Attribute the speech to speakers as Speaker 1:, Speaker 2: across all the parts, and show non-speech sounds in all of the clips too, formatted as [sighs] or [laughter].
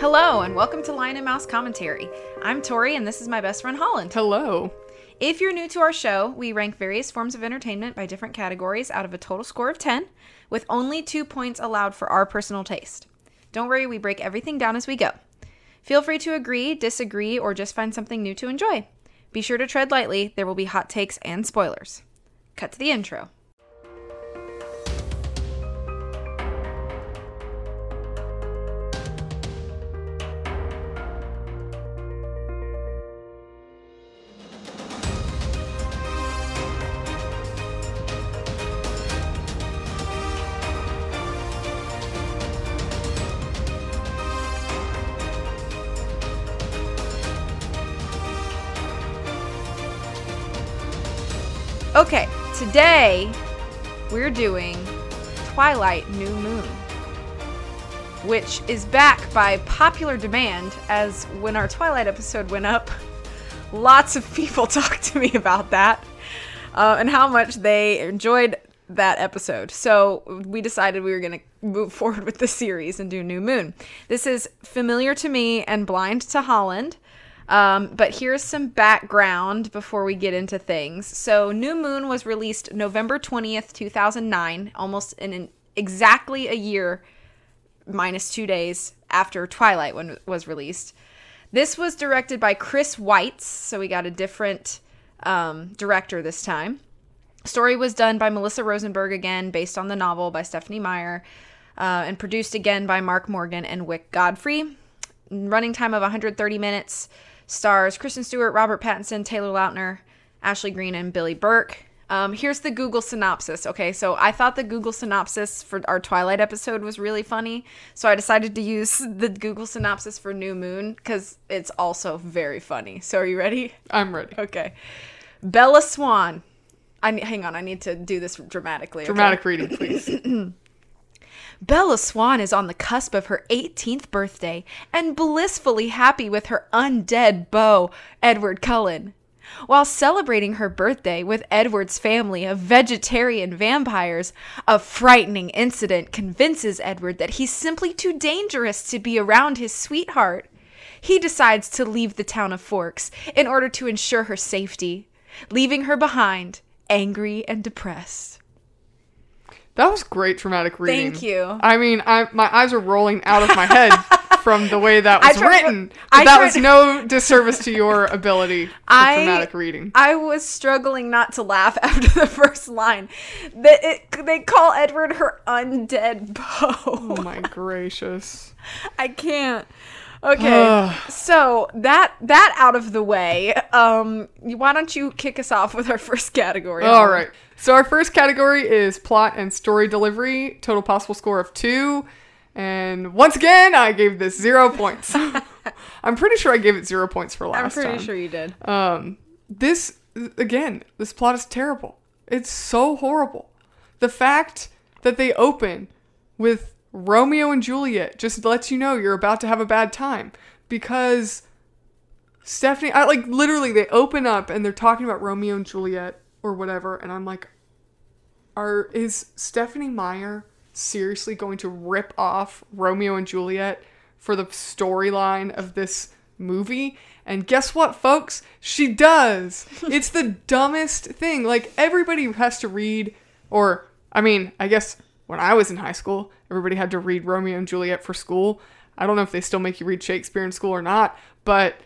Speaker 1: Hello, and welcome to Lion and Mouse Commentary. I'm Tori, and this is my best friend Holland.
Speaker 2: Hello.
Speaker 1: If you're new to our show, we rank various forms of entertainment by different categories out of a total score of 10, with only two points allowed for our personal taste. Don't worry, we break everything down as we go. Feel free to agree, disagree, or just find something new to enjoy. Be sure to tread lightly, there will be hot takes and spoilers. Cut to the intro. Okay, today we're doing Twilight New Moon, which is back by popular demand as when our Twilight episode went up, [laughs] lots of people [laughs] talked to me about that uh, and how much they enjoyed that episode. So we decided we were going to move [laughs] forward with the series and do New Moon. This is familiar to me and blind to Holland. Um, but here's some background before we get into things. So, New Moon was released November 20th, 2009, almost in an, exactly a year minus two days after Twilight when was released. This was directed by Chris Weitz, so we got a different um, director this time. Story was done by Melissa Rosenberg again, based on the novel by Stephanie Meyer, uh, and produced again by Mark Morgan and Wyck Godfrey. Running time of 130 minutes stars Kristen Stewart, Robert Pattinson, Taylor Lautner, Ashley Greene, and Billy Burke. Um, here's the Google synopsis. Okay, so I thought the Google synopsis for our Twilight episode was really funny, so I decided to use [laughs] the Google synopsis for New Moon because it's also very funny. So are you ready?
Speaker 2: I'm ready.
Speaker 1: Okay. Bella Swan. I hang on. I need to do this dramatically. okay?
Speaker 2: Dramatic reading, please. [clears throat]
Speaker 1: Bella Swan is on the cusp of her 18th birthday and blissfully happy with her undead beau, Edward Cullen. While celebrating her birthday with Edward's family of vegetarian vampires, a frightening incident convinces Edward that he's simply too dangerous to be around his sweetheart. He decides to leave the town of Forks in order to ensure her safety, leaving her behind, angry and depressed.
Speaker 2: That was great dramatic reading.
Speaker 1: Thank you.
Speaker 2: I mean, I my eyes are rolling out of my head [laughs] from the way that was written. But that
Speaker 1: tried-
Speaker 2: was no disservice to your ability [laughs] for
Speaker 1: I-
Speaker 2: dramatic reading.
Speaker 1: I was struggling not to laugh [laughs] after the first line. That it, they call Edward her undead beau.
Speaker 2: Oh my gracious.
Speaker 1: I can't. Okay, [sighs] so that that out of the way, um, why don't you kick us off with our first category?
Speaker 2: All right. So our first category is plot and story delivery. Total possible score of two. And once again, I gave this zero points. [laughs] I'm pretty sure I gave it zero points for last time.
Speaker 1: I'm pretty
Speaker 2: time.
Speaker 1: sure you did.
Speaker 2: Um, this again, this plot is terrible. It's so horrible. The fact that they open with Romeo and Juliet just lets you know you're about to have a bad time because Stephanie, I like literally they open up and they're talking about Romeo and Juliet or whatever, and I'm like, are is Stephanie Meyer seriously going to rip off Romeo and Juliet for the storyline of this movie? And guess what, folks? She does. [laughs] it's the dumbest thing. Like everybody has to read, or I mean, I guess when I was in high school, everybody had to read Romeo and Juliet for school. I don't know if they still make you read Shakespeare in school or not, but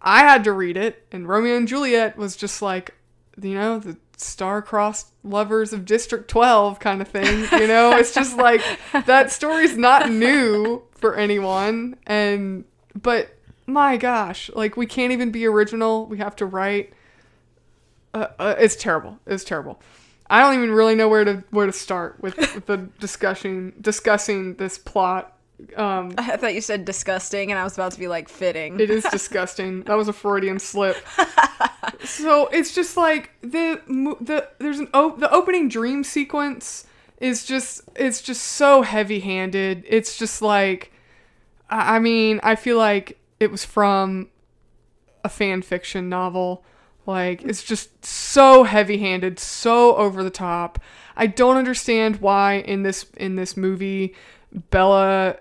Speaker 2: I had to read it, and Romeo and Juliet was just like, you know, the star-crossed lovers of District 12 kind of thing. You know, it's just like [laughs] that story's not new for anyone, and but my gosh, like we can't even be original. We have to write. Uh, uh, it's terrible. It's terrible. I don't even really know where to where to start with, with [laughs] the discussion discussing this plot. Um,
Speaker 1: I thought you said disgusting, and I was about to be like fitting.
Speaker 2: it is [laughs] disgusting. That was a Freudian slip. [laughs] so it's just like the the there's an op- the opening dream sequence is just it's just so heavy-handed. It's just like I mean, I feel like it was from a fan fiction novel. Like it's just so heavy-handed, so over the top. I don't understand why in this in this movie Bella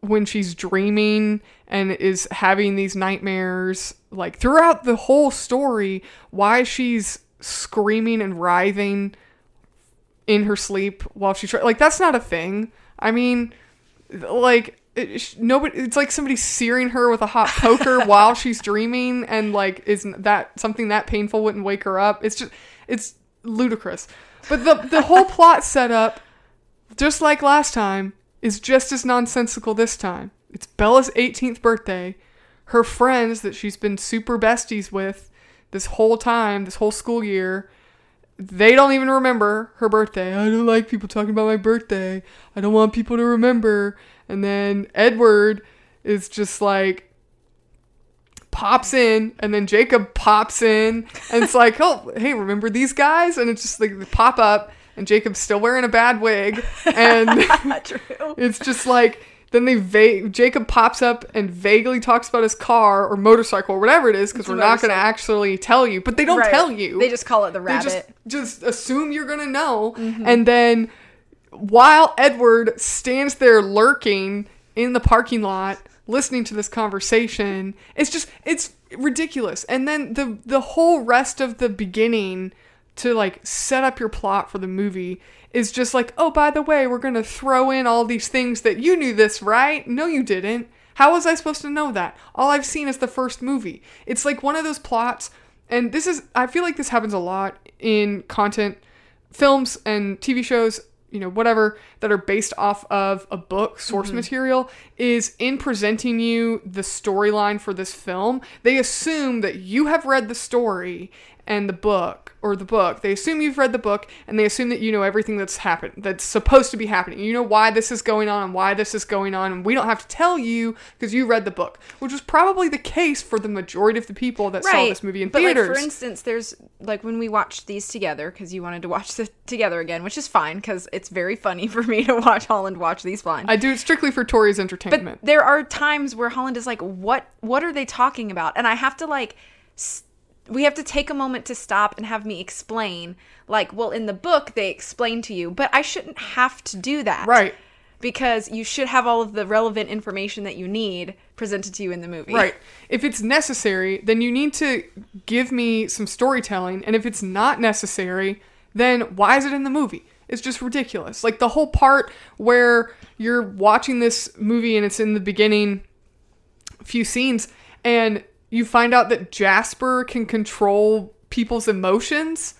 Speaker 2: when she's dreaming and is having these nightmares like throughout the whole story why she's screaming and writhing in her sleep while she's like that's not a thing i mean like it, nobody it's like somebody searing her with a hot poker [laughs] while she's dreaming and like is that something that painful wouldn't wake her up it's just it's ludicrous but the the whole [laughs] plot setup just like last time is just as nonsensical this time it's bella's 18th birthday her friends that she's been super besties with this whole time this whole school year they don't even remember her birthday. I don't like people talking about my birthday. I don't want people to remember. And then Edward is just like pops in, and then Jacob pops in, and it's like, [laughs] oh, hey, remember these guys? And it's just like they pop up, and Jacob's still wearing a bad wig, and [laughs] it's just like then they va- Jacob pops up and vaguely talks about his car or motorcycle or whatever it is because we're not going to actually tell you, but they don't
Speaker 1: Right.
Speaker 2: tell you
Speaker 1: They just call it the
Speaker 2: they
Speaker 1: rabbit.
Speaker 2: just just assume you're gonna know
Speaker 1: Mm-hmm.
Speaker 2: and then while edward stands there lurking in the parking lot listening to this conversation it's just it's ridiculous. And then the the whole rest of the beginning to like set up your plot for the movie is just like oh by the way we're gonna throw in all these things that you knew this right? No you didn't. How was i supposed to know that? All i've seen is the first movie. It's like one of those plots and this is i feel like this happens a lot in content films and tv shows you know whatever that are based off of a book source mm-hmm. material is in presenting you the storyline for this film. They assume that you have read the story and the book or the book they assume you've read the book and they assume that you know everything that's happened that's supposed to be happening you know why this is going on and why this is going on and we don't have to tell you because you read the book which was probably the case for the majority of the people that saw this movie in
Speaker 1: but
Speaker 2: theaters
Speaker 1: like for instance, there's like when we watched these together because you wanted to watch this together again, which is fine because it's very funny for me to watch Holland watch these blind.
Speaker 2: i do it strictly for tori's entertainment.
Speaker 1: but there are times where Holland is like, "What? What are they talking about?" And I have to like, s- we have to take a moment to stop and have me explain. Like, well, in the book they explain to you, but I shouldn't have to do that,
Speaker 2: Right.
Speaker 1: Because you should have all of the relevant information that you need presented to you in the movie.
Speaker 2: Right. If it's necessary, then you need to give me some storytelling. And if it's not necessary, then why is it in the movie? It's just ridiculous. Like the whole part where you're watching this movie and it's in the beginning few scenes and you find out that Jasper can control people's emotions.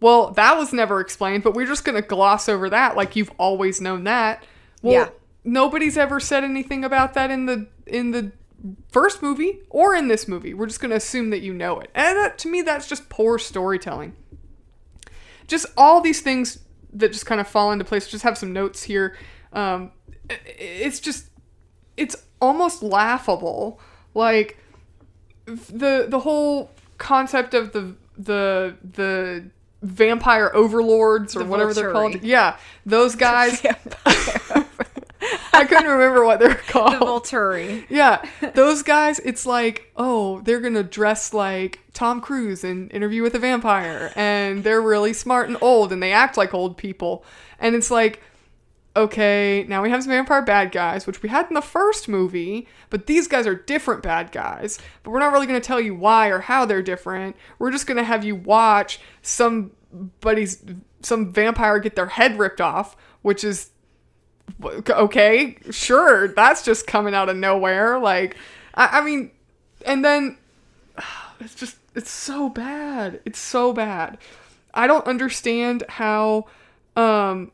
Speaker 2: Well, that was never explained, but we're just going to gloss over that like you've always known that. Well,
Speaker 1: Yeah.
Speaker 2: nobody's ever said anything about that in the in the first movie or in this movie. We're just going to assume that you know it. And that, to me that's just poor storytelling. Just all these things that just kind of fall into place. Just have some notes here. Um, it's just it's almost laughable like the the whole concept of the the the vampire overlords or
Speaker 1: The
Speaker 2: whatever they're called. Yeah those guys. [laughs] i couldn't remember what they're
Speaker 1: the
Speaker 2: called.
Speaker 1: Volturi.
Speaker 2: yeah those guys it's like oh they're gonna dress like tom cruise in interview with a vampire and they're really smart and old and they act like old people. And it's like okay, now we have some vampire bad guys, which we had in the first movie, but these guys are different bad guys. But we're not really going to tell you why or how they're different. We're just going to have you watch somebody's some vampire get their head ripped off, which is okay, sure, that's just coming out of nowhere. Like, I, I mean, and then [sighs] it's just it's so bad. It's so bad. I don't understand how um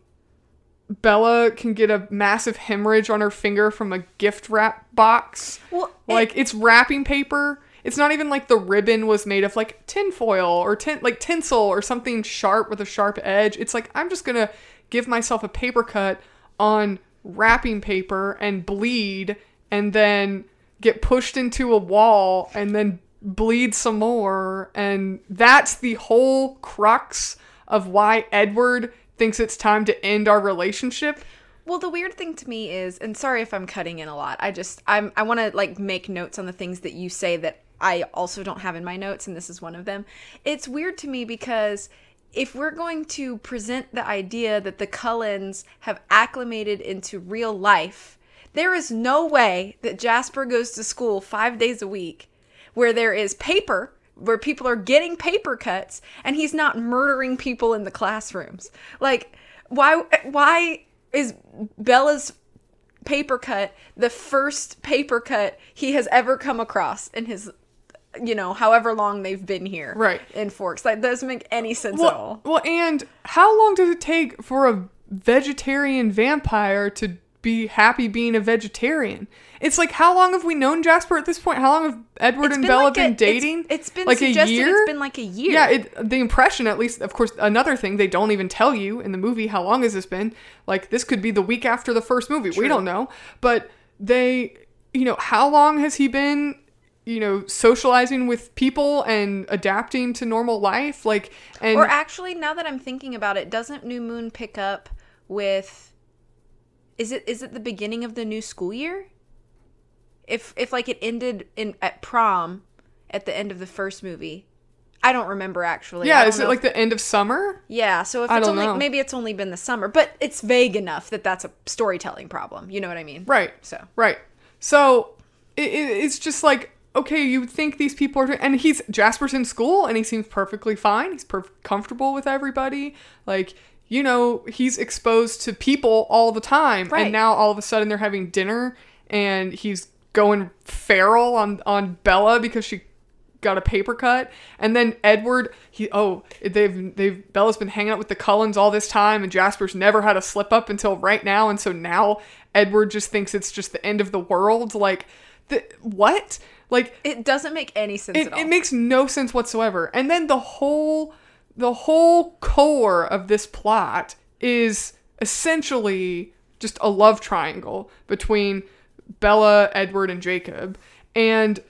Speaker 2: Bella can get a massive hemorrhage on her finger from a gift wrap box.
Speaker 1: Well, it-
Speaker 2: like it's wrapping paper. It's not even like the ribbon was made of like tinfoil or tin like tinsel or something sharp with a sharp edge. It's like I'm just gonna give myself a paper cut on wrapping paper and bleed and then get pushed into a wall and then bleed some more and that's the whole crux of why Edward thinks it's time to end our relationship.
Speaker 1: Well, the weird thing to me is, and sorry if I'm cutting in a lot. I just I'm I want to like make notes on the things that you say that I also don't have in my notes, and this is one of them. It's weird to me because if we're going to present the idea that the Cullens have acclimated into real life, There is no way that Jasper goes to school five days a week where there is paper, where people are getting paper cuts, and he's not murdering people in the classrooms. Like, why? Why is Bella's paper cut the first paper cut he has ever come across in his you know however long they've been here
Speaker 2: Right.
Speaker 1: in forks that doesn't make any sense at all
Speaker 2: Well, well, and how long does it take for a vegetarian vampire to be happy being a vegetarian? It's like how long have we known Jasper at this point? How long have Edward
Speaker 1: It's
Speaker 2: and Bella
Speaker 1: like a-
Speaker 2: been
Speaker 1: it's-
Speaker 2: dating?
Speaker 1: it's been
Speaker 2: like a year.
Speaker 1: it's been like a year.
Speaker 2: Yeah, it, the impression, at least, of course, another thing they don't even tell you in the movie. How long has this been? Like this could be the week after the first movie. We don't know, but they, you know, how long has he been? You know, socializing with people and adapting to normal life, like, and
Speaker 1: or actually now that i'm thinking about it doesn't new moon pick up with is it is it the beginning of the new school year if if like it ended in at prom at the end of the first movie i don't remember actually
Speaker 2: yeah, is it like
Speaker 1: if-
Speaker 2: the end of summer?
Speaker 1: yeah so if
Speaker 2: I
Speaker 1: it's only
Speaker 2: know.
Speaker 1: maybe it's only been the summer but it's vague enough that that's a storytelling problem you know what i mean
Speaker 2: Right.
Speaker 1: so
Speaker 2: Right. So it, it, it's just like okay, you would think these people are, and he's Jasper's in school and he seems perfectly fine. He's perf- comfortable with everybody. Like you know, he's exposed to people all the time,
Speaker 1: Right.
Speaker 2: and now all of a sudden they're having dinner and he's going feral on on Bella because she got a paper cut. And then edward he oh they've they've bella's been hanging out with the cullens all this time and jasper's never had a slip up until right now. And so now edward just thinks it's just the end of the world. Like the, what? Like
Speaker 1: it doesn't make any sense
Speaker 2: it,
Speaker 1: at all.
Speaker 2: it makes no sense whatsoever. And then the whole the whole core of this plot is essentially just a love triangle between bella edward and jacob. And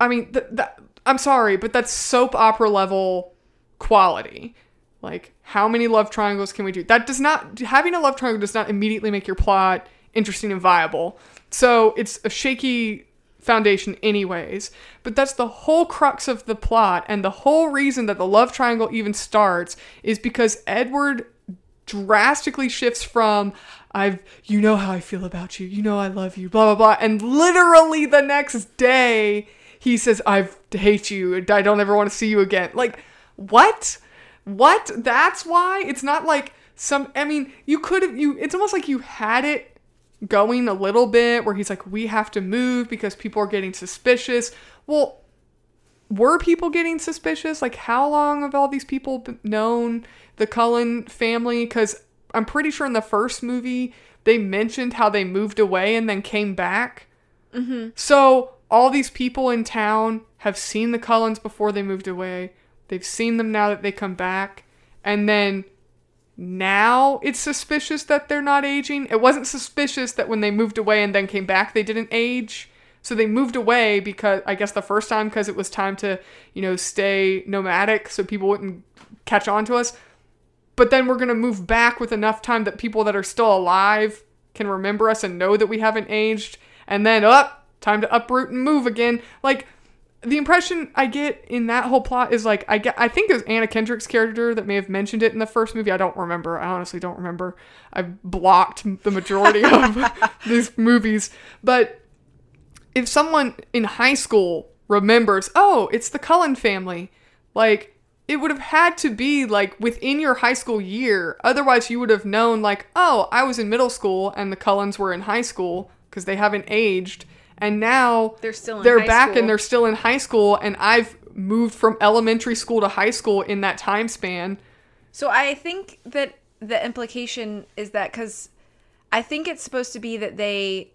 Speaker 2: i mean th- that i'm sorry but that's soap opera level quality. Like how many love triangles can we do? That does not having a love triangle does not immediately make your plot interesting and viable. So it's a shaky foundation anyways but that's the whole crux of the plot and the whole reason that the love triangle even starts is because edward drastically shifts from I've you know how I feel about you, you know I love you, blah blah blah, and literally the next day he says I hate you I don't ever want to see you again. Like what? What? That's why it's not like some. I mean, you could have you. It's almost like you had it going a little bit where he's like, we have to move because people are getting suspicious. Well, were people getting suspicious? Like, how long have all these people known the Cullen family? Because I'm pretty sure in the first movie they mentioned how they moved away and then came back. Mm-hmm. So all these people in town have seen the Cullens before they moved away. They've seen them now that they come back, and then now it's suspicious that they're not aging. It wasn't suspicious that when they moved away and then came back they didn't age. So they moved away because I guess the first time because it was time to, you know, stay nomadic so people wouldn't catch on to us. But then we're going to move back with enough time that people that are still alive can remember us and know that we haven't aged. And then up, time to uproot and move again. Like the impression I get in that whole plot is like I get I think it was Anna Kendrick's character that may have mentioned it in the first movie. I don't remember. I honestly don't remember. I've blocked the majority of [laughs] these movies. But if someone in high school remembers, oh, it's the Cullen family, like it would have had to be like within your high school year. Otherwise, you would have known, like, oh, I was in middle school and the Cullens were in high school because they haven't aged. And now
Speaker 1: They're still in
Speaker 2: they're back
Speaker 1: school.
Speaker 2: and they're still in high school. And I've moved from elementary school to high school in that time span.
Speaker 1: So I think that the implication is that because I think it's supposed to be that they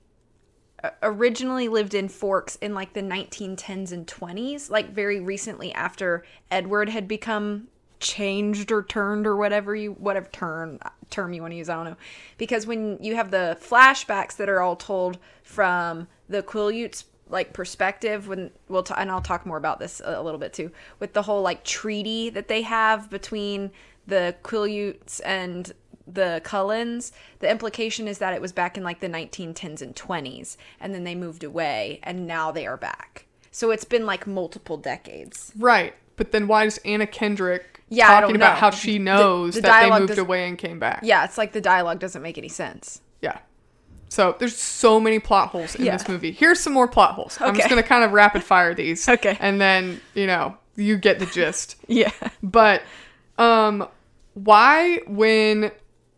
Speaker 1: uh, originally lived in Forks in like the 1910s and 20s, like very recently after Edward had become changed or turned or whatever you whatever term term you want to use I don't know because when you have the flashbacks that are all told from the Quileutes like perspective when we'll t- and I'll talk more about this a, a little bit too with the whole like treaty that they have between the Quileutes and the Cullens the implication is that it was back in like the 1910s and 20s and then they moved away and now they are back so it's been like multiple decades
Speaker 2: Right. But then why is Anna Kendrick
Speaker 1: Yeah,
Speaker 2: talking about how she knows
Speaker 1: the
Speaker 2: that they moved
Speaker 1: does-
Speaker 2: away and came back?
Speaker 1: yeah it's like the dialogue doesn't make any sense
Speaker 2: Yeah. So there's so many plot holes in
Speaker 1: Yeah.
Speaker 2: this movie. Here's some more plot holes. I'm just gonna kind of rapid fire these. [laughs]
Speaker 1: Okay.
Speaker 2: And then, you know, you get the gist. [laughs]
Speaker 1: Yeah.
Speaker 2: But um why when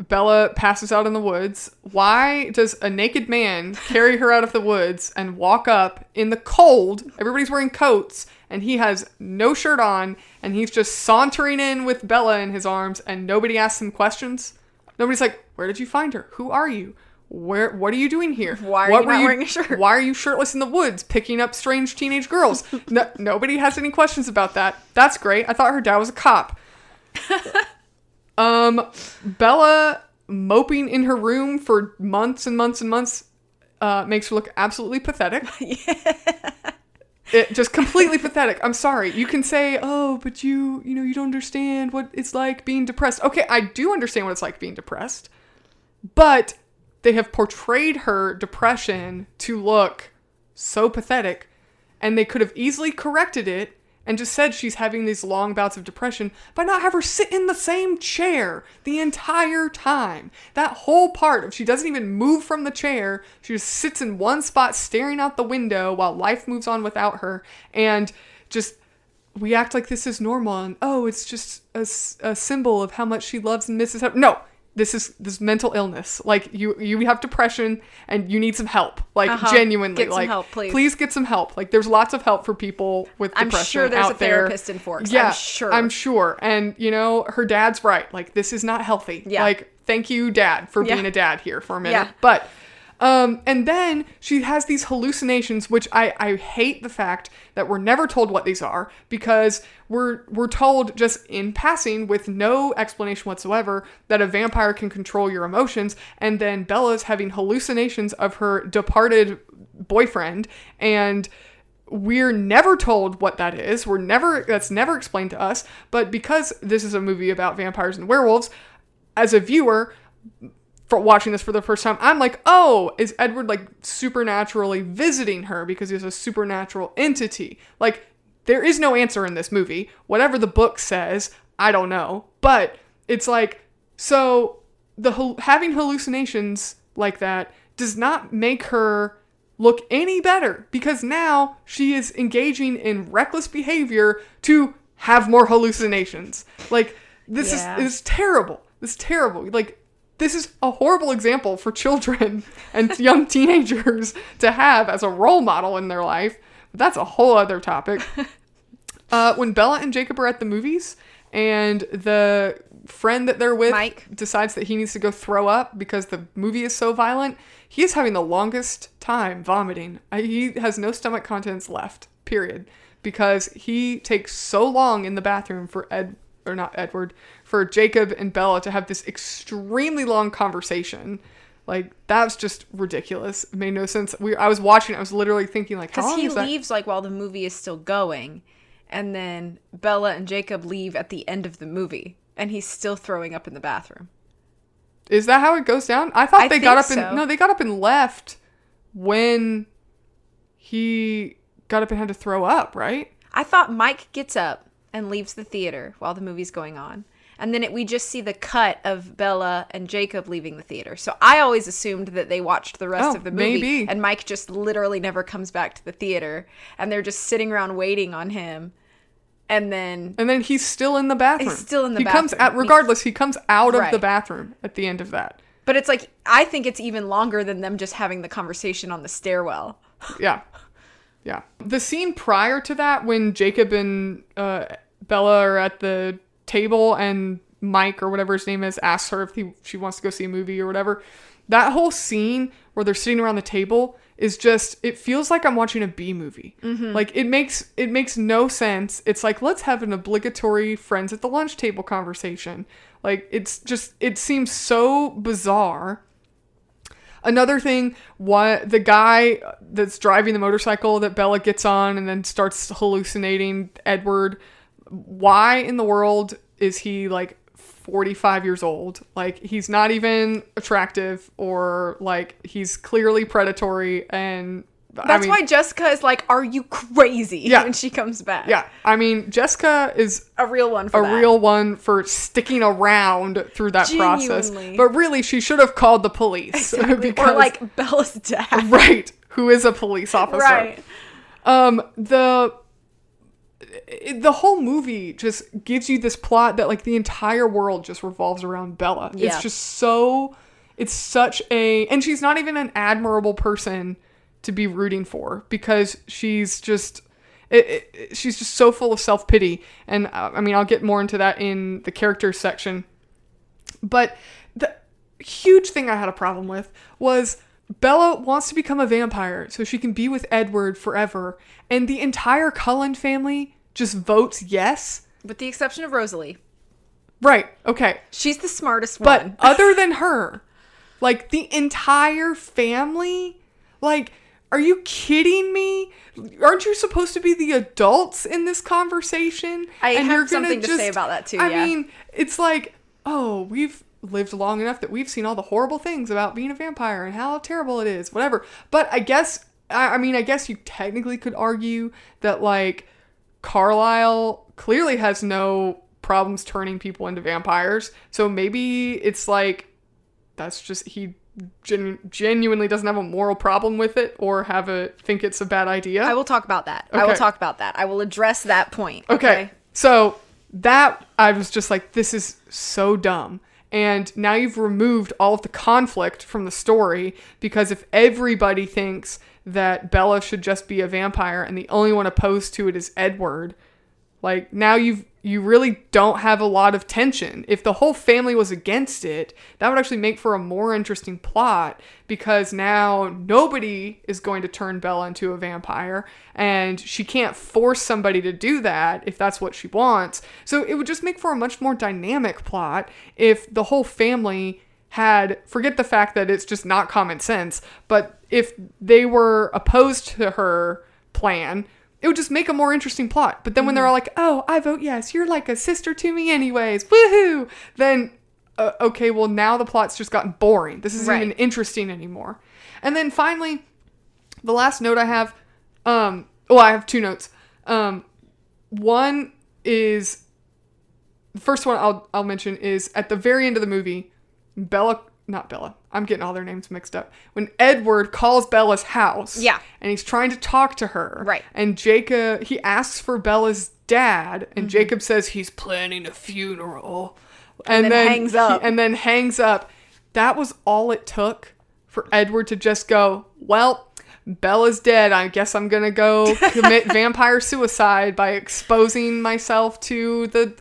Speaker 2: Bella passes out in the woods, why does a naked man carry her out of the woods and walk up in the cold? Everybody's wearing coats and he has no shirt on and he's just sauntering in with Bella in his arms and nobody asks him questions. Nobody's like, "Where did you find her? Who are you? Where what are you doing here? [laughs]
Speaker 1: Why are
Speaker 2: what
Speaker 1: you not wearing a [laughs] shirt?"
Speaker 2: Why are you shirtless in the woods picking up strange teenage girls?" [laughs] no, nobody has any questions about that. That's great. I thought her dad was a cop. Um, Bella moping in her room for months and months and months uh, makes her look absolutely pathetic. It just completely pathetic. I'm sorry. You can say, "Oh, but you, you know, you don't understand what it's like being depressed." Okay, I do understand what it's like being depressed. But they have portrayed her depression to look so pathetic and they could have easily corrected it and just said she's having these long bouts of depression by not have her sit in the same chair the entire time. That whole part of she doesn't even move from the chair, she just sits in one spot staring out the window while life moves on without her and just we act like this is normal and oh it's just a, a symbol of how much she loves and misses her. No, this is this mental illness. Like you you have depression and you need some help. Like
Speaker 1: Uh-huh.
Speaker 2: genuinely
Speaker 1: Get some
Speaker 2: like
Speaker 1: help, please. please.
Speaker 2: get some help. Like there's lots of help for people with
Speaker 1: I'm
Speaker 2: depression
Speaker 1: sure there's
Speaker 2: out
Speaker 1: a
Speaker 2: there.
Speaker 1: therapist in Forks. I'm
Speaker 2: Yeah,
Speaker 1: sure.
Speaker 2: I'm sure. And you know, her dad's right. Like this is not healthy.
Speaker 1: Yeah.
Speaker 2: Like thank you dad for
Speaker 1: Yeah.
Speaker 2: being a dad here for a minute.
Speaker 1: Yeah.
Speaker 2: But um, and then she has these hallucinations, which I, I hate the fact that we're never told what these are because we're we're told just in passing with no explanation whatsoever that a vampire can control your emotions, and then Bella's having hallucinations of her departed boyfriend and we're never told what that is. We're never that's never explained to us. But because this is a movie about vampires and werewolves, as a viewer watching this for the first time, I'm like, oh, is Edward like supernaturally visiting her because he's a supernatural entity? Like, there is no answer in this movie. Whatever the book says, I don't know. But it's like, so the having hallucinations like that does not make her look any better because now she is engaging in reckless behavior to have more hallucinations. Like this
Speaker 1: Yeah.
Speaker 2: is is terrible. This is terrible. Like this is a horrible example for children [laughs] and young teenagers to have as a role model in their life. But that's a whole other topic. [laughs] Uh, when Bella and Jacob are at the movies and the friend that they're with
Speaker 1: Mike.
Speaker 2: decides that he needs to go throw up because the movie is so violent, he is having the longest time vomiting. He has no stomach contents left, period, because he takes so long in the bathroom for Ed or not Edward, for Jacob and Bella to have this extremely long conversation. Like that's just ridiculous. It made no sense. We I was watching, I was literally thinking like,
Speaker 1: Because he leaves like while the movie is still going, and then Bella and Jacob leave at the end of the movie, and he's still throwing up in the bathroom.
Speaker 2: Is that how it goes down? I thought
Speaker 1: I
Speaker 2: they got up
Speaker 1: think
Speaker 2: and
Speaker 1: so.
Speaker 2: no, they got up and left when he got up and had to throw up, right?
Speaker 1: I thought Mike gets up and leaves the theater while the movie's going on. And then it, we just see the cut of Bella and Jacob leaving the theater. So I always assumed that they watched the rest
Speaker 2: Oh,
Speaker 1: of the movie.
Speaker 2: maybe.
Speaker 1: And Mike just literally never comes back to the theater. And they're just sitting around waiting on him. And then
Speaker 2: And then he's still in the bathroom.
Speaker 1: He's still in the
Speaker 2: he comes
Speaker 1: bathroom.
Speaker 2: out regardless. He comes out of the bathroom at the end of that.
Speaker 1: But it's like I think it's even longer than them just having the conversation on the stairwell. [laughs]
Speaker 2: Yeah, yeah. The scene prior to that, when Jacob and uh, Bella are at the table and Mike or whatever his name is asks her if he, she wants to go see a movie or whatever. That whole scene where they're sitting around the table is just it feels like I'm watching a B movie. Mm-hmm. Like it makes it makes no sense. It's like let's have an obligatory friends at the lunch table conversation. Like it's just it seems so bizarre. Another thing, what the guy that's driving the motorcycle that Bella gets on and then starts hallucinating Edward, why in the world is he like 45 years old? Like he's not even attractive or like he's clearly predatory and I
Speaker 1: That's
Speaker 2: mean,
Speaker 1: why Jessica is like, "Are you crazy?"
Speaker 2: Yeah.
Speaker 1: when she comes back.
Speaker 2: Yeah, I mean, Jessica is
Speaker 1: a real one for
Speaker 2: a
Speaker 1: that.
Speaker 2: real one for sticking around through that process. But really, she should have called the police. [laughs]
Speaker 1: Exactly. or like Bella's dad.
Speaker 2: right, who is a police officer.
Speaker 1: right.
Speaker 2: Um, the it- the whole movie just gives you this plot that like the entire world just revolves around Bella.
Speaker 1: Yeah.
Speaker 2: It's just so it's such a and she's not even an admirable person to be rooting for because she's just it, it- she's just so full of self-pity and uh, I mean I'll get more into that in the characters section. But the huge thing I had a problem with was Bella wants to become a vampire so she can be with Edward forever, and the entire Cullen family just votes yes.
Speaker 1: With the exception of Rosalie.
Speaker 2: Right, okay.
Speaker 1: She's the smartest
Speaker 2: But
Speaker 1: one.
Speaker 2: But other than [laughs] her, like the entire family, like, are you kidding me? Aren't you supposed to be the adults in this conversation?
Speaker 1: I have
Speaker 2: gonna
Speaker 1: something to say about that too,
Speaker 2: I
Speaker 1: yeah.
Speaker 2: mean, it's like, oh, we've lived long enough that we've seen all the horrible things about being a vampire and how terrible it is, whatever. But I guess, I, I mean, I guess you technically could argue that like Carlisle clearly has no problems turning people into vampires. So maybe it's like that's just he genu- genuinely doesn't have a moral problem with it or have a think it's a bad idea.
Speaker 1: I will talk about that. I will talk about that. I will address that point.
Speaker 2: Okay. So that I was just like, this is so dumb. And now you've removed all of the conflict from the story because if everybody thinks that Bella should just be a vampire and the only one opposed to it is Edward, like now you've you really don't have a lot of tension. If the whole family was against it, that would actually make for a more interesting plot because now nobody is going to turn Bella into a vampire and she can't force somebody to do that if that's what she wants. So it would just make for a much more dynamic plot if the whole family had forget the fact that it's just not common sense, but if they were opposed to her plan, it would just make a more interesting plot. But then when they're all like, "Oh, I vote yes. You're like a sister to me, anyways. Woohoo!" Then, uh, okay, well now the plot's just gotten boring. This isn't
Speaker 1: Right.
Speaker 2: even interesting anymore. And then finally, the last note I have, um, well, I have two notes. Um, one is the first one I'll I'll mention is at the very end of the movie, Bella, not Bella. I'm getting all their names mixed up. When Edward calls Bella's house,
Speaker 1: Yeah.
Speaker 2: and he's trying to talk to her,
Speaker 1: Right.
Speaker 2: And Jacob he asks for Bella's dad,
Speaker 1: Mm-hmm.
Speaker 2: and Jacob says he's planning a funeral, and,
Speaker 1: then hangs
Speaker 2: he-
Speaker 1: up.
Speaker 2: and then hangs up. That was all it took for Edward to just go, well. Bella's dead. I guess I'm gonna go [laughs] commit vampire suicide by exposing myself to the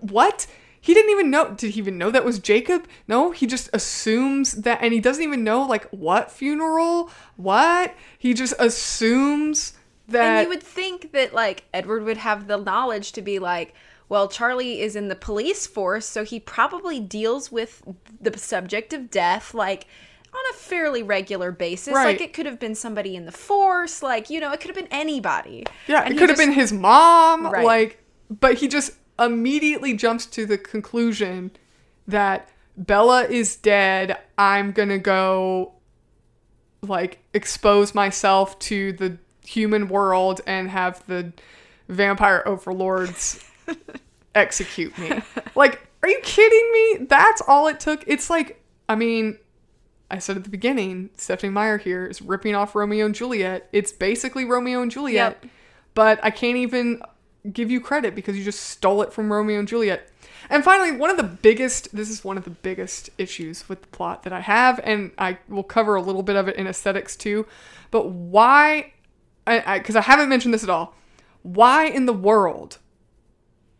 Speaker 2: what? He didn't even know. Did he even know that was Jacob? No, he just assumes that, and he doesn't even know like what funeral, what. He just assumes that.
Speaker 1: And you would think that like Edward would have the knowledge to be like, well, Charlie is in the police force, so he probably deals with the subject of death like on a fairly regular basis.
Speaker 2: Right.
Speaker 1: Like it could have been somebody in the force, like, you know, it could have been anybody.
Speaker 2: yeah,
Speaker 1: And
Speaker 2: it could have been his mom.
Speaker 1: Right.
Speaker 2: Like, but he just immediately jumps to the conclusion that Bella is dead. I'm gonna go like expose myself to the human world and have the vampire overlords [laughs] execute me. Like, are you kidding me? That's all it took. It's like, I mean, I said at the beginning, Stephanie Meyer here is ripping off Romeo and Juliet. It's basically Romeo and Juliet,
Speaker 1: Yep.
Speaker 2: but I can't even give you credit because you just stole it from Romeo and Juliet. And finally, one of the biggest, this is one of the biggest issues with the plot that I have, and I will cover a little bit of it in aesthetics too. But why, because I, 'cause I haven't mentioned this at all, why in the world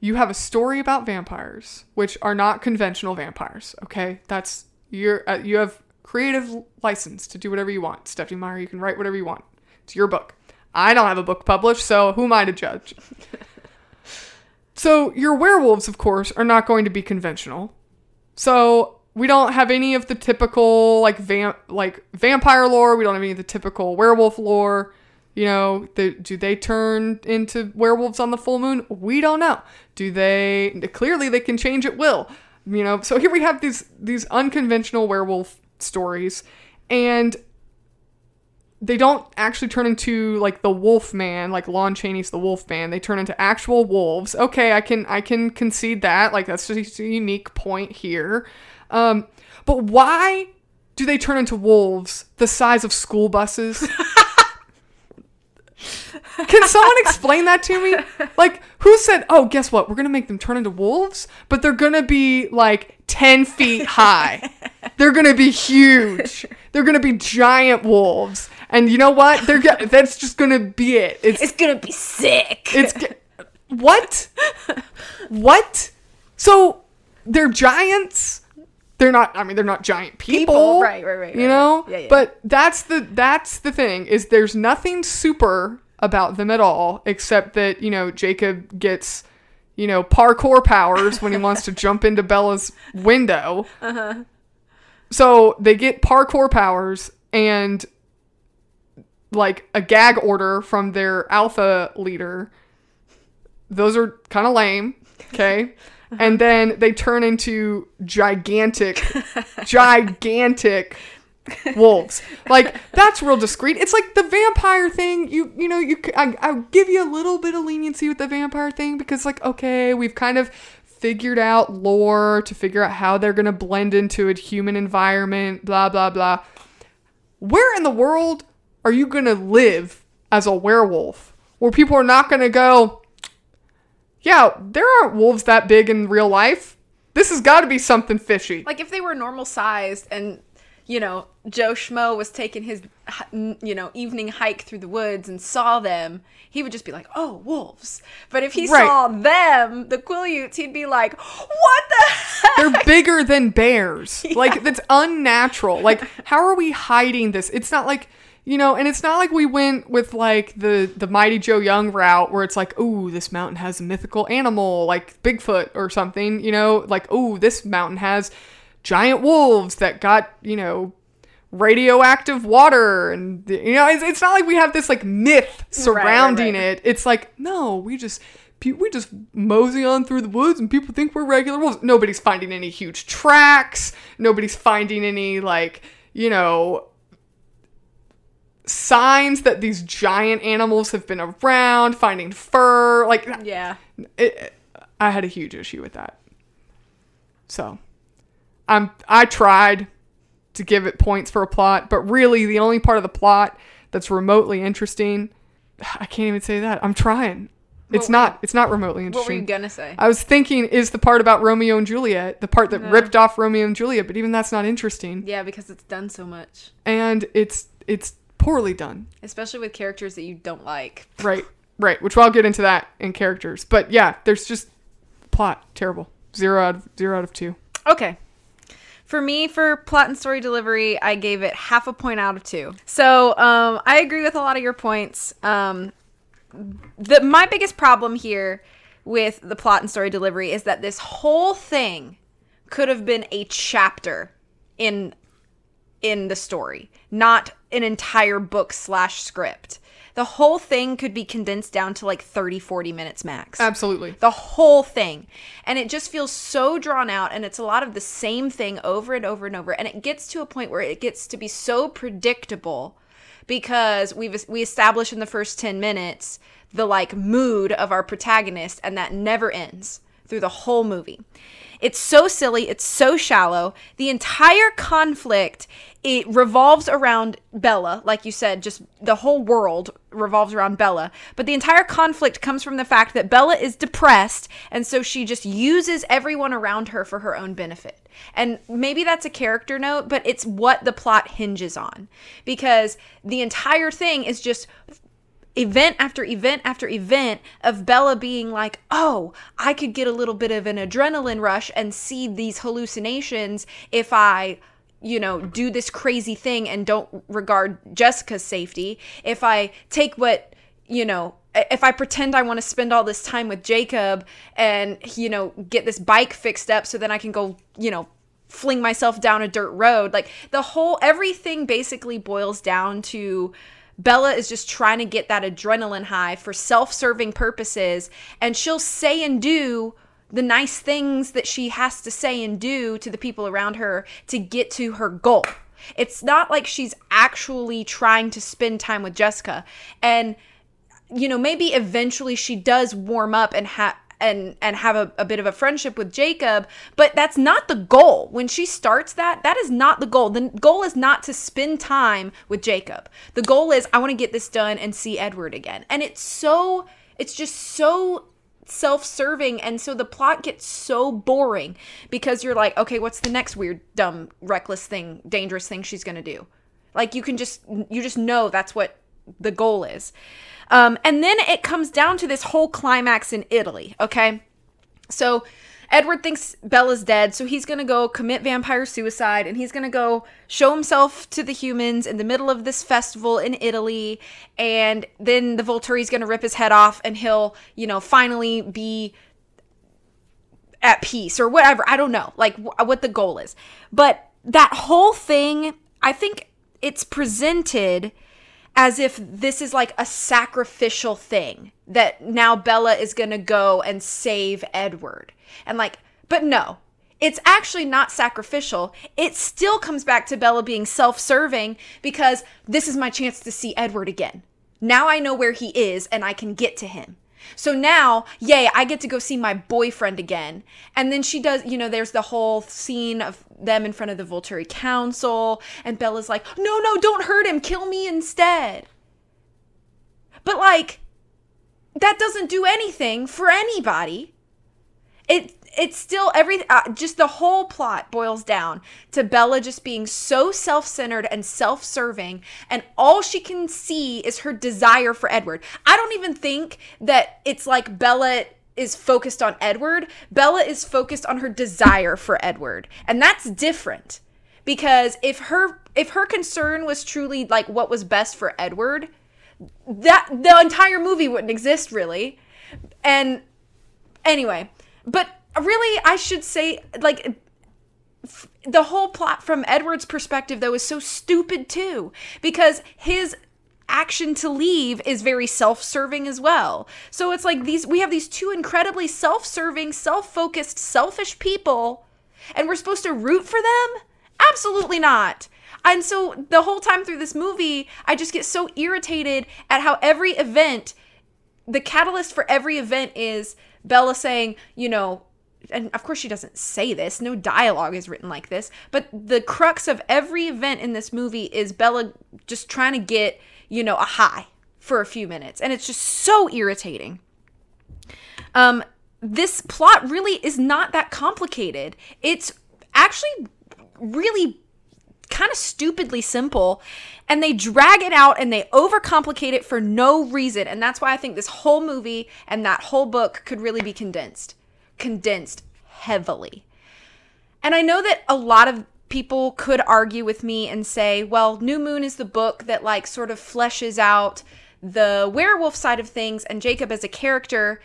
Speaker 2: you have a story about vampires, which are not conventional vampires. Okay, that's you're uh, you have creative license to do whatever you want. Stephanie Meyer, you can write whatever you want. It's your book. I don't have a book published, so who am I to judge? [laughs] so your werewolves, of course, are not going to be conventional. So we don't have any of the typical like vamp like vampire lore. We don't have any of the typical werewolf lore. You know, the, do they turn into werewolves on the full moon? We don't know. Do they? Clearly, they can change at will. You know, so here we have these these unconventional werewolf stories, and they don't actually turn into like the wolf man like lon chaney's the wolf man. They turn into actual wolves. Okay i can i can concede that. Like that's just a unique point here. Um but why do they turn into wolves the size of school buses? [laughs] Can someone explain that to me? Like who said oh guess what? We're gonna make them turn into wolves but they're gonna be like 10 feet high. [laughs] They're gonna be huge. They're gonna be giant wolves and you know what they're go- [laughs] that's just gonna be it it's
Speaker 1: It's gonna be sick.
Speaker 2: it's g- what what so they're giants they're not i mean they're not giant people,
Speaker 1: People, right, right, right,
Speaker 2: you
Speaker 1: right,
Speaker 2: know
Speaker 1: right. Yeah, yeah.
Speaker 2: but that's the that's the thing is there's nothing super about them at all except that you know jacob gets you know parkour powers when he wants to [laughs] jump into bella's window
Speaker 1: Uh-huh.
Speaker 2: so they get parkour powers and like a gag order from their alpha leader. Those are kind of lame, okay? [laughs] Uh-huh. And then they turn into gigantic, [laughs] gigantic wolves. Like that's real discreet. It's like the vampire thing. You you know you i'll give you a little bit of leniency with the vampire thing because like okay we've kind of figured out lore to figure out how they're gonna blend into a human environment. Blah blah blah. Where in the world are you gonna live as a werewolf where people are not gonna go? Yeah, there aren't wolves that big in real life. This has got to be something fishy.
Speaker 1: Like if they were normal sized and you know Joe Schmo was taking his you know evening hike through the woods and saw them, he would just be like, "Oh, wolves." But if he
Speaker 2: Right.
Speaker 1: saw them, the Quileutes, he'd be like, "What the heck?"
Speaker 2: They're bigger than bears. [laughs] Like that's unnatural. Like how are we hiding this? It's not like you know, and it's not like we went with like the the Mighty Joe Young route where it's like, ooh, this mountain has a mythical animal like Bigfoot or something. You know, like ooh, this mountain has giant wolves that got you know radioactive water and you know it's, it's not like we have this like myth surrounding
Speaker 1: right.
Speaker 2: it it's like no we just we just mosey on through the woods and people think we're regular wolves nobody's finding any huge tracks nobody's finding any like you know signs that these giant animals have been around finding fur like
Speaker 1: yeah.
Speaker 2: it, I had a huge issue with that. So, I'm I tried to give it points for a plot, but really the only part of the plot that's remotely interesting, [sighs] I can't even say that. I'm trying. It's
Speaker 1: What-
Speaker 2: not. It's not remotely interesting.
Speaker 1: What were you gonna say?
Speaker 2: I was thinking is the part about Romeo and Juliet, the part that
Speaker 1: No.
Speaker 2: ripped off Romeo and Juliet, but even that's not interesting.
Speaker 1: yeah, because it's done so much,
Speaker 2: And it's it's poorly done.
Speaker 1: especially with characters that you don't like.
Speaker 2: Right. Right. Which I'll get into that in characters. But yeah, there's just plot terrible. Zero out of zero out of two.
Speaker 1: Okay. For me, for plot and story delivery, I gave it half a point out of two. So um, I agree with a lot of your points. Um, the my biggest problem here with the plot and story delivery is that this whole thing could have been a chapter in in the story, not an entire book slash script. The whole thing could be condensed down to like 30, 40 minutes max
Speaker 2: Absolutely.
Speaker 1: the whole thing and it just feels so drawn out and it's a lot of the same thing over and over and over and it gets to a point where it gets to be so predictable because we've we establish in the first 10 minutes the like mood of our protagonist and that never ends through the whole movie it's so silly. It's so shallow. The entire conflict it revolves around bella. Like you said just the whole world revolves around bella. But the entire conflict comes from the fact that bella is depressed and so she just uses everyone around her for her own benefit. And maybe that's a character note but it's what the plot hinges on. Because the entire thing is just event after event after event of Bella being like, oh, I could get a little bit of an adrenaline rush and see these hallucinations if I, you know, do this crazy thing and don't regard Jessica's safety. If I take what, you know, if I pretend I want to spend all this time with Jacob and, you know, get this bike fixed up so then I can go, you know, fling myself down a dirt road. Like the whole everything basically boils down to Bella is just trying to get that adrenaline high for self-serving purposes and she'll say and do the nice things that she has to say and do to the people around her to get to her goal. It's not like she's actually trying to spend time with Jessica. And you know, maybe eventually she does warm up and have and and have a, a bit of a friendship with Jacob, but that's not the goal. When she starts that, that is not the goal. The goal is not to spend time with Jacob. The goal is I want to get this done and see Edward again. And it's so it's just so self-serving and so the plot gets so boring because you're like, okay, what's the next weird, dumb, reckless thing, dangerous thing she's going to do? Like you can just you just know that's what the goal is. Um, and then it comes down to this whole climax in Italy, okay? So Edward thinks Bella's dead, so he's gonna go commit vampire suicide and he's gonna go show himself to the humans in the middle of this festival in Italy. And then the Volturi's gonna rip his head off and he'll, you know, finally be at peace or whatever. I don't know, like wh- what the goal is. But that whole thing, I think it's presented as if this is like a sacrificial thing that now Bella is going to go and save Edward. And like, but no, it's actually not sacrificial. It still comes back to Bella being self serving because this is my chance to see Edward again. Now I know where he is and I can get to him. So now, yay, I get to go see my boyfriend again. And then she does, you know, there's the whole scene of them in front of the Volturi Council. And Bella's like, no, no, don't hurt him. Kill me instead. But like, that doesn't do anything for anybody. It it's still every uh, just the whole plot boils down to Bella just being so self-centered and self-serving and all she can see is her desire for Edward. I don't even think that it's like Bella is focused on Edward. Bella is focused on her desire for Edward. And that's different. Because if her if her concern was truly like what was best for Edward, that the entire movie wouldn't exist really. And anyway, but really I should say like the whole plot from Edward's perspective though is so stupid too because his action to leave is very self-serving as well. So it's like these we have these two incredibly self-serving, self-focused, selfish people and we're supposed to root for them? Absolutely not. And so the whole time through this movie, I just get so irritated at how every event the catalyst for every event is Bella saying, you know, and of course she doesn't say this, no dialogue is written like this, but the crux of every event in this movie is Bella just trying to get, you know, a high for a few minutes. And it's just so irritating. Um this plot really is not that complicated. It's actually really kind of stupidly simple and they drag it out and they overcomplicate it for no reason and that's why i think this whole movie and that whole book could really be condensed condensed heavily. And i know that a lot of people could argue with me and say well new moon is the book that like sort of fleshes out the werewolf side of things and jacob as a character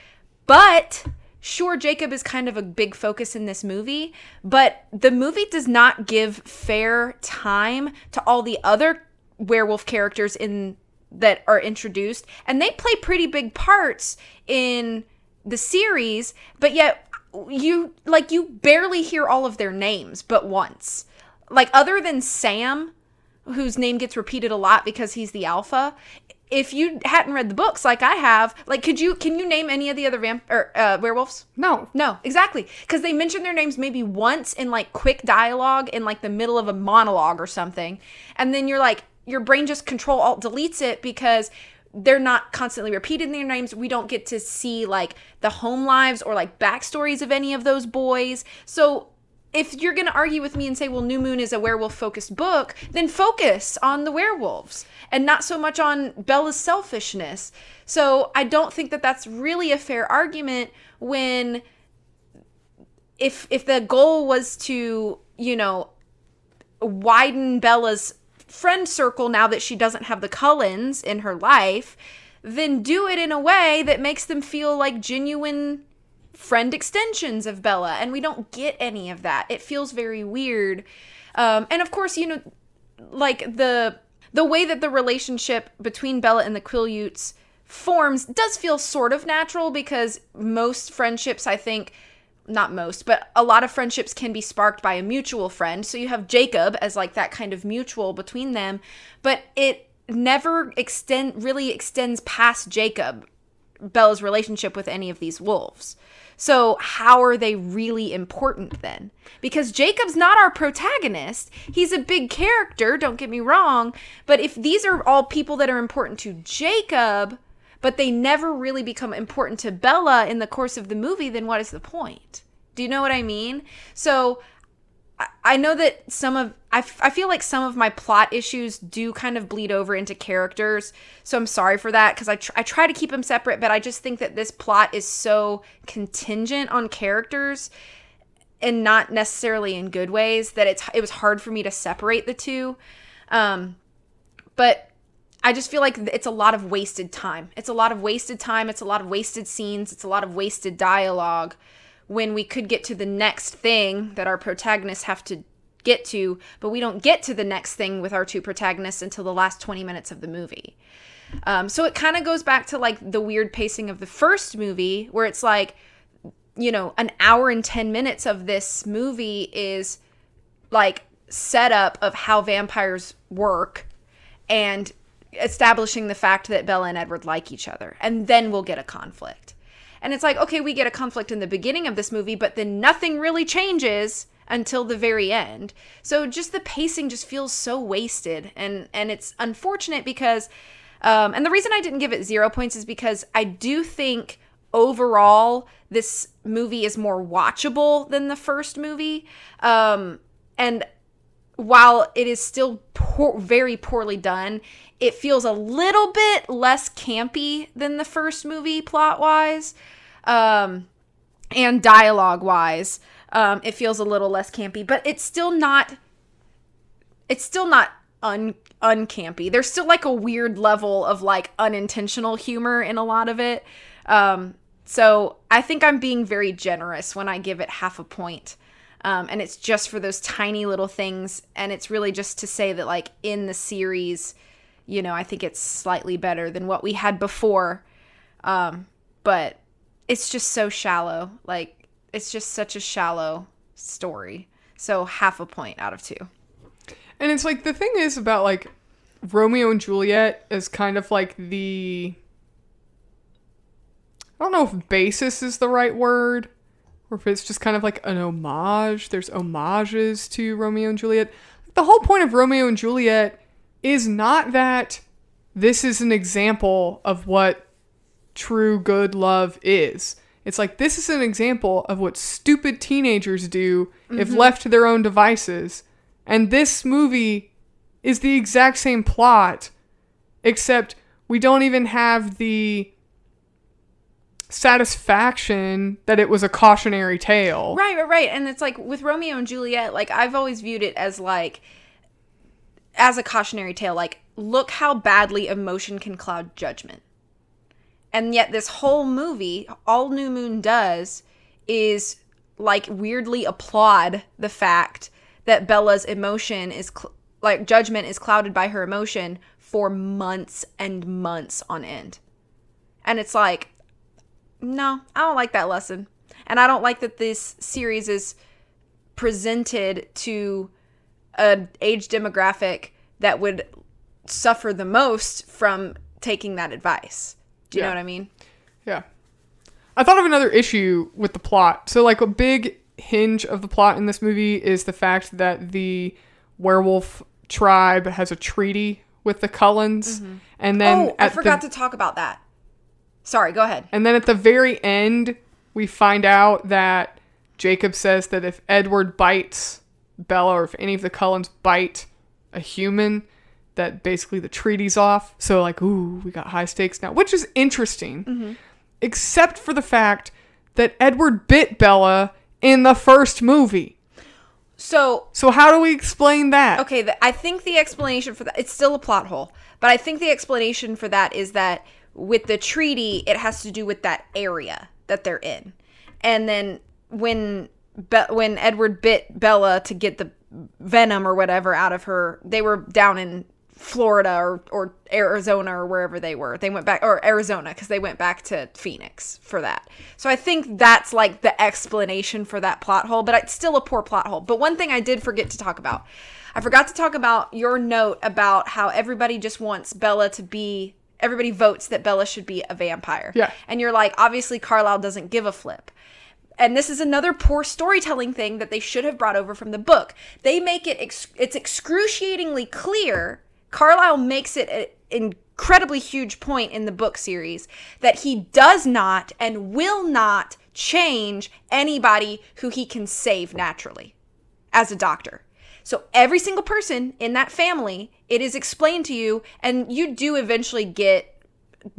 Speaker 1: but sure jacob is kind of a big focus in this movie but the movie does not give fair time to all the other werewolf characters in that are introduced and they play pretty big parts in the series but yet you like you barely hear all of their names but once like other than sam whose name gets repeated a lot because he's the alpha if you hadn't read the books like I have, like, could you can you name any of the other vamp or uh, werewolves?
Speaker 2: No.
Speaker 1: No, exactly, because they mention their names maybe once in like quick dialogue in like the middle of a monologue or something, and then you're like, your brain just control alt deletes it because they're not constantly repeating their names. We don't get to see like the home lives or like backstories of any of those boys. So if you're going to argue with me and say, well, New Moon is a werewolf focused book, then focus on the werewolves and not so much on Bella's selfishness. So I don't think that that's really a fair argument when if if the goal was to, you know, widen Bella's friend circle now that she doesn't have the Cullens in her life, then do it in a way that makes them feel like genuine friend extensions of Bella, and we don't get any of that. It feels very weird. Um, and of course, you know, like the the way that the relationship between Bella and the Quileutes forms does feel sort of natural because most friendships, I think, not most, but a lot of friendships can be sparked by a mutual friend. So you have Jacob as like that kind of mutual between them, but it never extend really extends past Jacob, Bella's relationship with any of these wolves. So how are they really important then? Because Jacob's not our protagonist. He's a big character, don't get me wrong, but if these are all people that are important to Jacob, but they never really become important to Bella in the course of the movie, then what is the point? Do you know what I mean? So I- know that some of I, f- I feel like some of my plot issues do kind of bleed over into characters, so I'm sorry for that because I tr- I try to keep them separate, but I just think that this plot is so contingent on characters and not necessarily in good ways that it's it was hard for me to separate the two. Um, but I just feel like it's a lot of wasted time. It's a lot of wasted time. It's a lot of wasted scenes. It's a lot of wasted dialogue when we could get to the next thing that our protagonists have to get to, but we don't get to the next thing with our two protagonists until the last 20 minutes of the movie. Um, so it kind of goes back to like the weird pacing of the first movie where it's like, you know, an hour and 10 minutes of this movie is like setup of how vampires work and establishing the fact that Bella and Edward like each other. And then we'll get a conflict. And it's like, okay, we get a conflict in the beginning of this movie, but then nothing really changes until the very end. So just the pacing just feels so wasted and and it's unfortunate because um and the reason I didn't give it 0 points is because I do think overall this movie is more watchable than the first movie. Um and while it is still poor, very poorly done, it feels a little bit less campy than the first movie plot wise um, and dialogue wise. Um, it feels a little less campy, but it's still not. It's still not un uncampy. There's still like a weird level of like unintentional humor in a lot of it. Um, so I think I'm being very generous when I give it half a point. Um, and it's just for those tiny little things. And it's really just to say that like in the series you know i think it's slightly better than what we had before. Um, but it's just so shallow. Like it's just such a shallow story. So half a point out of two.
Speaker 2: And it's like the thing is about like Romeo and Juliet is kind of like the I don't know if basis is the right word or if it's just kind of like an homage. There's homages to Romeo and Juliet. The whole point of Romeo and Juliet is not that this is an example of what true good love is. It's like this is an example of what stupid teenagers do if mm-hmm. left to their own devices. And this movie is the exact same plot, except we don't even have the satisfaction that it was a cautionary tale.
Speaker 1: right right right. And it's like with romeo and juliet like i've always viewed it as like as a cautionary tale. Like look how badly emotion can cloud judgment. And yet this whole movie all new moon does is like weirdly applaud the fact that bella's emotion is cl- like judgment is clouded by her emotion for months and months on end. And it's like no i don't like that lesson and i don't like that this series is presented to an age demographic that would suffer the most from taking that advice do you
Speaker 2: Yeah.
Speaker 1: know what i mean
Speaker 2: Yeah. I thought of another issue with the plot. So, like, a big hinge of the plot in this movie is the fact that the werewolf tribe has a treaty with the Cullens. Mm-hmm. And then
Speaker 1: oh i forgot
Speaker 2: the,
Speaker 1: to talk about that sorry go ahead
Speaker 2: And then at the very end, we find out that Jacob says that if Edward bites Bella or if any of the Cullens bite a human, that basically the treaty's off. So, like, ooh, we got high stakes now, which is interesting, mm-hmm. except for the fact that Edward bit Bella in the first movie.
Speaker 1: so
Speaker 2: So, how do we explain that?
Speaker 1: Okay, the, I think the explanation for that it's still a plot hole, but I think the explanation for that is that with the treaty, it has to do with that area that they're in, and then when Be- when Edward bit Bella to get the venom or whatever out of her, they were down in Florida or, or Arizona or wherever they were. They went back, or Arizona, because they went back to Phoenix for that. So I think that's like the explanation for that plot hole, but it's still a poor plot hole. But one thing I did forget to talk about I forgot to talk about your note about how everybody just wants Bella to be, everybody votes that Bella should be a vampire.
Speaker 2: Yeah.
Speaker 1: And you're like, obviously, Carlisle doesn't give a flip and this is another poor storytelling thing that they should have brought over from the book. They make it ex- it's excruciatingly clear. Carlisle makes it an incredibly huge point in the book series that he does not and will not change anybody who he can save naturally as a doctor. So every single person in that family, it is explained to you and you do eventually get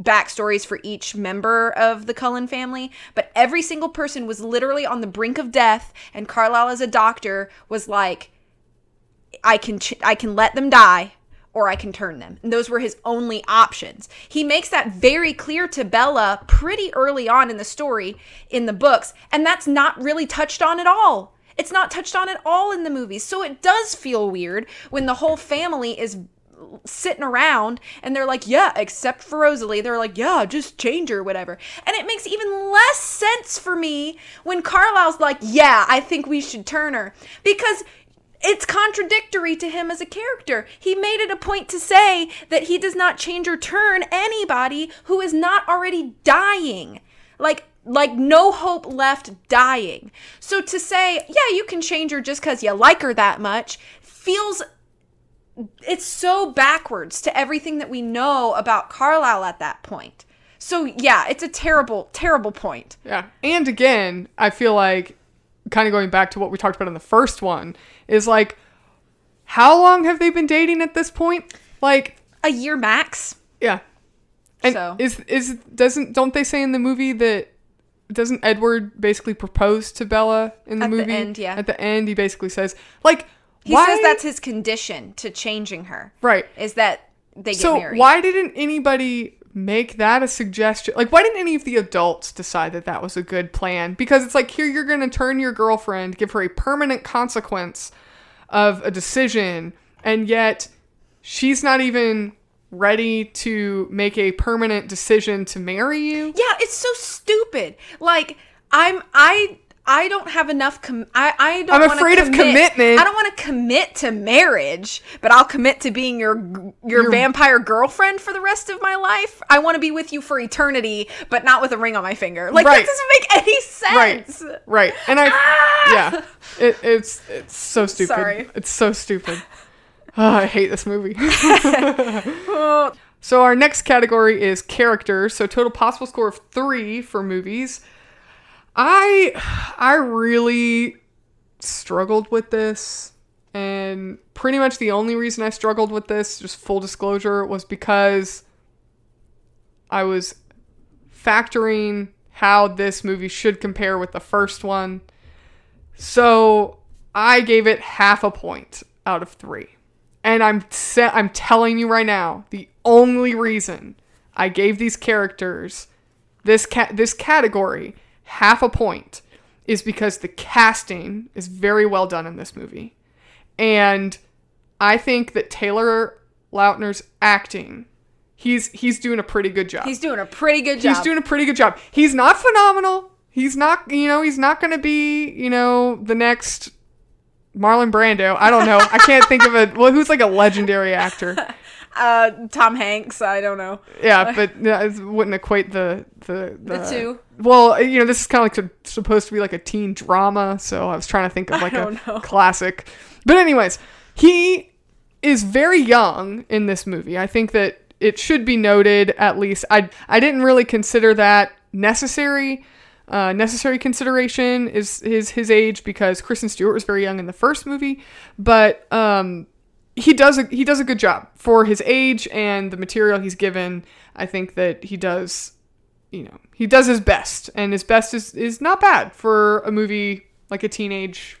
Speaker 1: backstories for each member of the Cullen family, but every single person was literally on the brink of death, and Carlisle, as a doctor, was like, "I can, ch- I can let them die." Or I can turn them. And those were his only options. He makes that very clear to Bella pretty early on in the story in the books, and that's not really touched on at all. It's not touched on at all in the movies. So it does feel weird when the whole family is sitting around and they're like, yeah, except for Rosalie, they're like, yeah, just change her, whatever. And it makes even less sense for me when Carlisle's like, yeah, I think we should turn her. Because it's contradictory to him as a character. He made it a point to say that he does not change or turn anybody who is not already dying. Like, like no hope left dying. So to say, yeah, you can change her just because you like her that much feels it's so backwards to everything that we know about Carlisle at that point. So yeah, it's a terrible, terrible point.
Speaker 2: Yeah. And again, I feel like kind of going back to what we talked about in the first one is like how long have they been dating at this point? Like
Speaker 1: a year max.
Speaker 2: Yeah. And
Speaker 1: So-
Speaker 2: is is doesn't don't they say in the movie that doesn't Edward basically propose to Bella in the movie?
Speaker 1: At the end, yeah.
Speaker 2: At the end, he basically says like
Speaker 1: He
Speaker 2: why
Speaker 1: says that's his condition to changing her.
Speaker 2: right.
Speaker 1: Is that they get
Speaker 2: So
Speaker 1: married.
Speaker 2: why didn't anybody make that a suggestion? Like, why didn't any of the adults decide that that was a good plan? Because it's like here you're going to turn your girlfriend, give her a permanent consequence of a decision, and yet she's not even ready to make a permanent decision to marry you.
Speaker 1: Yeah, it's so stupid. Like I'm I I don't have enough com- I I don't
Speaker 2: I'm afraid of commitment.
Speaker 1: I don't want to commit to marriage, but I'll commit to being your your
Speaker 2: Your-
Speaker 1: vampire girlfriend for the rest of my life. I want to be with you for eternity, but not with a ring on my finger. Like
Speaker 2: Right.
Speaker 1: that doesn't make any
Speaker 2: Right,
Speaker 1: sense.
Speaker 2: right, and I,
Speaker 1: Ah!
Speaker 2: yeah, it, it's it's so [laughs] stupid.
Speaker 1: Sorry.
Speaker 2: It's so stupid. Oh, [laughs] I hate this movie. [laughs] So our next category is character. So total possible score of three for movies. I I really struggled with this, and pretty much the only reason I struggled with this, just full disclosure, was because I was factoring how this movie should compare with the first one. So I gave it half a point out of three. And I'm se- I'm telling you right now, the only reason I gave these characters this ca- this category half a point is because the casting is very well done in this movie. And I think that Taylor Lautner's acting, he's he's doing a pretty good job.
Speaker 1: He's doing a pretty good job.
Speaker 2: He's doing a pretty good job. He's not phenomenal. He's not, you know, he's not going to be, you know, the next Marlon Brando. I don't know. I can't think of a well, who's like a legendary actor. [laughs]
Speaker 1: uh Tom Hanks, I don't know.
Speaker 2: Yeah, but yeah, it wouldn't equate the the
Speaker 1: The two.
Speaker 2: Well, you know, this is kind of like a- supposed to be like a teen drama, so I was trying to think of [laughs] like a
Speaker 1: know.
Speaker 2: classic. But anyways, he is very young in this movie. I think that it should be noted at least. I I didn't really consider that necessary. Uh, necessary consideration is his his age because Kristen Stewart was very young in the first movie, but um, he does a, he does a good job for his age and the material he's given. I think that he does, you know, he does his best, and his best is is not bad for a movie like a teenage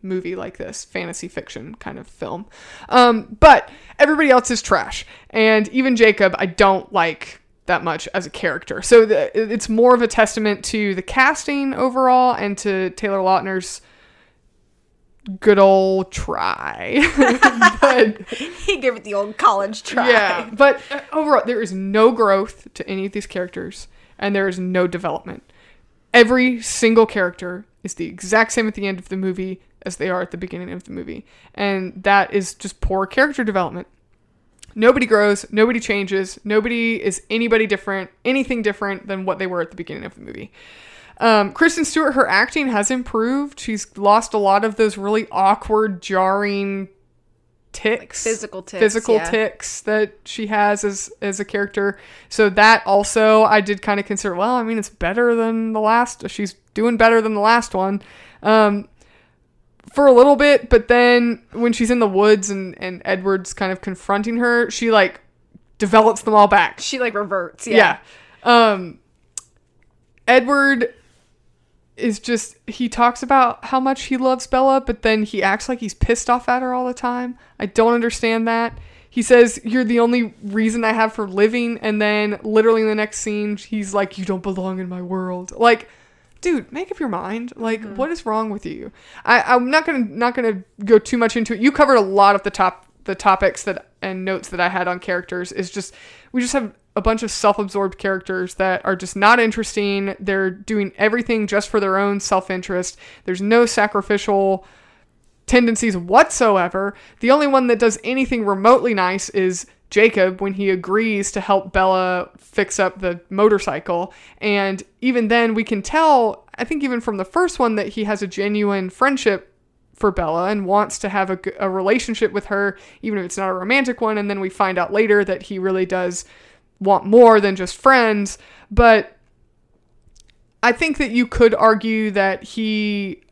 Speaker 2: movie like this, fantasy fiction kind of film. Um, but everybody else is trash, and even Jacob, I don't like that much as a character. So the, it's more of a testament to the casting overall and to Taylor Lautner's good old try. [laughs] but [laughs]
Speaker 1: he gave it the old college try.
Speaker 2: yeah, but uh, overall, there is no growth to any of these characters, and there is no development. Every single character is the exact same at the end of the movie as they are at the beginning of the movie, and that is just poor character development. Nobody grows, nobody changes, nobody is anybody different, anything different than what they were at the beginning of the movie. Um, Kristen Stewart, her acting has improved. She's lost a lot of those really awkward, jarring ticks,
Speaker 1: physical ticks,
Speaker 2: physical
Speaker 1: yeah.
Speaker 2: ticks that she has as as a character. So that also I did kind of consider. Well, I mean, it's better than the last. She's doing better than the last one. Um, for a little bit, but then when she's in the woods and and Edward's kind of confronting her, she like develops them all back.
Speaker 1: She like reverts. Yeah.
Speaker 2: Yeah. Um Edward is just he talks about how much he loves Bella, but then he acts like he's pissed off at her all the time. I don't understand that. He says, You're the only reason I have for living, and then literally in the next scene, he's like, You don't belong in my world. Like, dude, make up your mind. Like, mm-hmm. what is wrong with you? I, I'm not gonna not gonna go too much into it. You covered a lot of the top the topics that and notes that I had on characters. Is just we just have a bunch of self-absorbed characters that are just not interesting. They're doing everything just for their own self-interest. There's no sacrificial tendencies whatsoever. The only one that does anything remotely nice is Jacob when he agrees to help Bella fix up the motorcycle. And even then, we can tell, I think, even from the first one, that he has a genuine friendship for Bella and wants to have a relationship with her, even if it's not a romantic one. And then we find out later that he really does want more than just friends. But I think that you could argue that he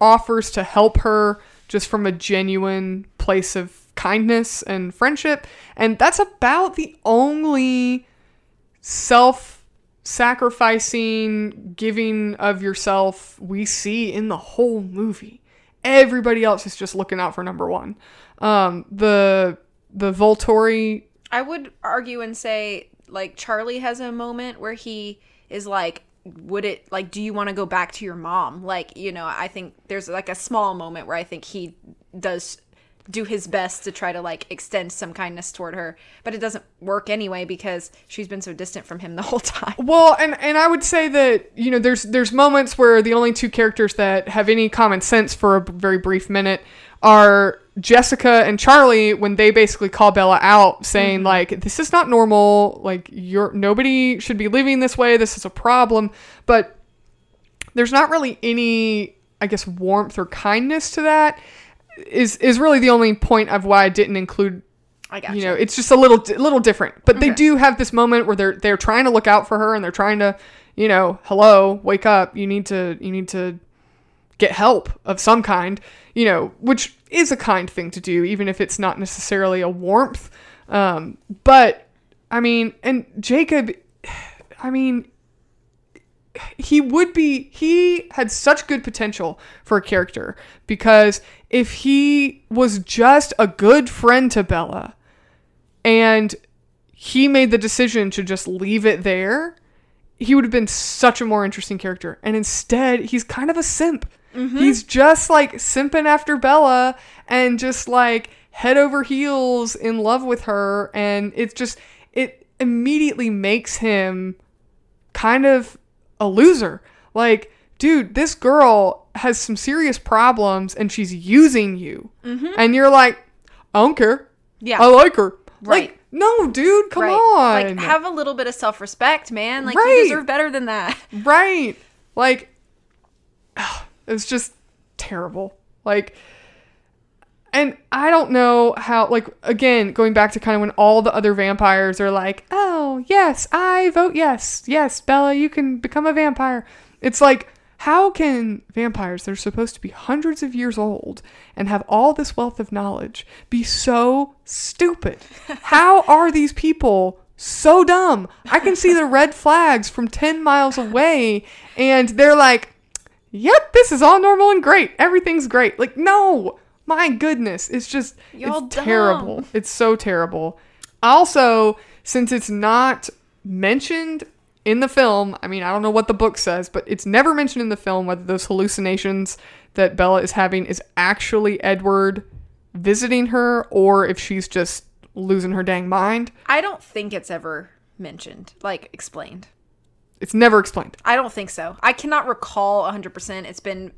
Speaker 2: offers to help her just from a genuine place of kindness and friendship. And that's about the only self sacrificing giving of yourself we see in the whole movie. Everybody else is just looking out for number one. Um, the the Volturi
Speaker 1: I would argue and say like Charlie has a moment where he is like would it like do you want to go back to your mom like you know i think there's like a small moment where i think he does do his best to try to like extend some kindness toward her but it doesn't work anyway because she's been so distant from him the whole [laughs] time.
Speaker 2: Well, and and I would say that you know there's there's moments where the only two characters that have any common sense for a very brief minute are Jessica and Charlie when they basically call Bella out saying mm-hmm. like this is not normal. Like you're nobody should be living this way. This is a problem. But there's not really any I guess warmth or kindness to that is is really the only point of why I didn't include
Speaker 1: i got
Speaker 2: you know it's just a little a little different. But they do have this moment where they're they're trying to look out for her and they're trying to you know hello wake up you need to you need to get help of some kind you know which is a kind thing to do even if it's not necessarily a warmth. Um but i mean and jacob i mean he would be he had such good potential for a character because if he was just a good friend to Bella and he made the decision to just leave it there, he would have been such a more interesting character. And instead, he's kind of a simp. Mm-hmm. He's just like simping after Bella and just like head over heels in love with her and it's just it immediately makes him kind of a loser. Like, dude, this girl has some serious problems and she's using you. Mm-hmm. And you're like, I don't care.
Speaker 1: Yeah.
Speaker 2: I like her.
Speaker 1: Right.
Speaker 2: Like, no, dude, come
Speaker 1: right
Speaker 2: on.
Speaker 1: like have a little bit of self-respect man like
Speaker 2: Right.
Speaker 1: you deserve better than that [laughs]
Speaker 2: right. Like, [sighs] it's just terrible. Like, and I don't know how, like, again, going back to kind of when all the other vampires are like, oh, yes, I vote yes. Yes, Bella, you can become a vampire. It's like, how can vampires that are supposed to be hundreds of years old and have all this wealth of knowledge be so stupid? [laughs] How are these people so dumb? I can see the red flags from 10 miles away and they're like, yep, this is all normal and great. Everything's great. Like, no, my goodness. It's just,
Speaker 1: Y'all
Speaker 2: it's terrible. It's so terrible. Also, since it's not mentioned in the film, I mean, I don't know what the book says, but it's never mentioned in the film whether those hallucinations that Bella is having is actually Edward visiting her or if she's just losing her dang mind.
Speaker 1: I don't think it's ever mentioned, like explained.
Speaker 2: It's never explained.
Speaker 1: I don't think so. I cannot recall 100%. It's been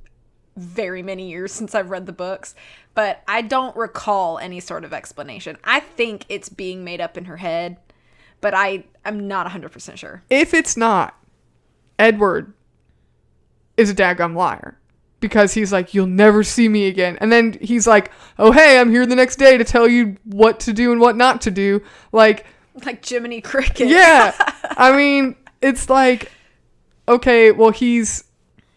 Speaker 1: very many years [laughs] since I've read the books, but I don't recall any sort of explanation. I think it's being made up in her head, but I am not 100% sure.
Speaker 2: If it's not, Edward is a daggum liar because he's like, You'll never see me again. And then he's like, Oh, hey, I'm here the next day to tell you what to do and what not to do. Like,
Speaker 1: Like Jiminy Cricket.
Speaker 2: yeah. [laughs] I mean, it's like, okay, well, he's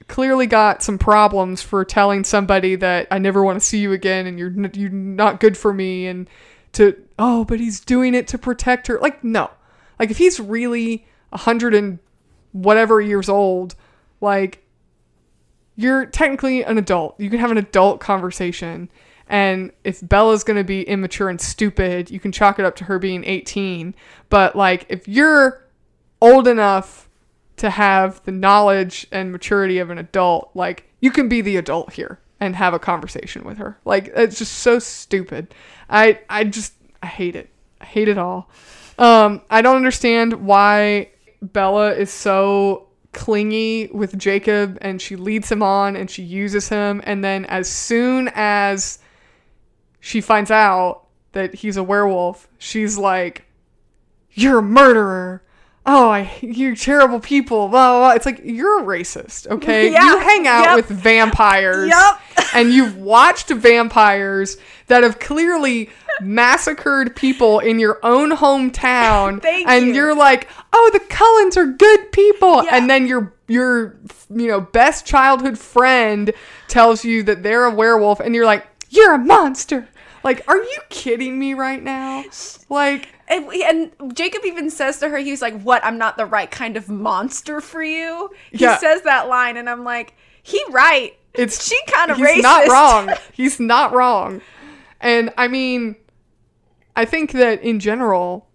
Speaker 2: clearly got some problems for telling somebody that I never want to see you again and you're n- you're not good for me and to oh, but he's doing it to protect her. Like no. Like if he's really a hundred and whatever years old, like you're technically an adult. You can have an adult conversation. And if Bella's going to be immature and stupid, you can chalk it up to her being 18. But like if you're old enough to have the knowledge and maturity of an adult, like you can be the adult here and have a conversation with her. Like it's just so stupid. I I just I hate it. I hate it all. Um I don't understand why Bella is so clingy with Jacob and she leads him on and she uses him and then as soon as she finds out that he's a werewolf, she's like you're a murderer. Oh, I you're terrible people. Blah, blah, blah. It's like you're a racist, okay? [laughs]
Speaker 1: Yeah.
Speaker 2: You hang out
Speaker 1: Yep.
Speaker 2: with vampires.
Speaker 1: Yep. [laughs]
Speaker 2: and you've watched vampires that have clearly massacred people in your own hometown. [laughs]
Speaker 1: Thank
Speaker 2: and
Speaker 1: you.
Speaker 2: you're like, "Oh, the Cullens are good people."
Speaker 1: Yeah.
Speaker 2: And then your your you know, best childhood friend tells you that they're a werewolf and you're like, "You're a monster." Like, are you kidding me right now? Like,
Speaker 1: And, and Jacob even says to her, he's like, What? I'm not the right kind of monster for you. He
Speaker 2: Yeah.
Speaker 1: says that line, and I'm like, He right.
Speaker 2: it's
Speaker 1: she kind of
Speaker 2: he's
Speaker 1: racist.
Speaker 2: not wrong. [laughs] He's not wrong. And I mean, I think that in general,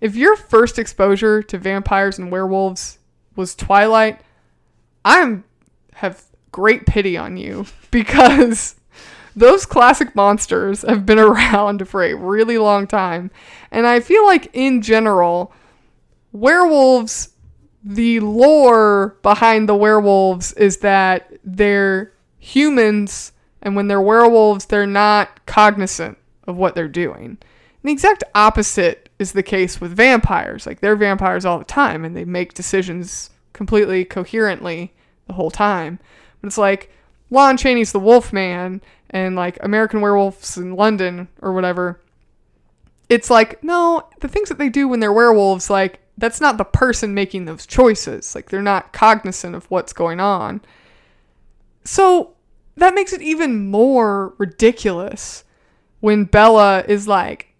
Speaker 2: if your first exposure to vampires and werewolves was Twilight, I'm have great pity on you [laughs] because those classic monsters have been [laughs] around for a really long time. And I feel like in general, werewolves the lore behind the werewolves is that they're humans and when they're werewolves they're not cognizant of what they're doing. The exact opposite is the case with vampires. Like they're vampires all the time and they make decisions completely coherently the whole time. But it's like Lon Chaney's the Wolf Man and like American Werewolves in London or whatever it's like no the things that they do when they're werewolves like that's not the person making those choices like they're not cognizant of what's going on so that makes it even more ridiculous when bella is like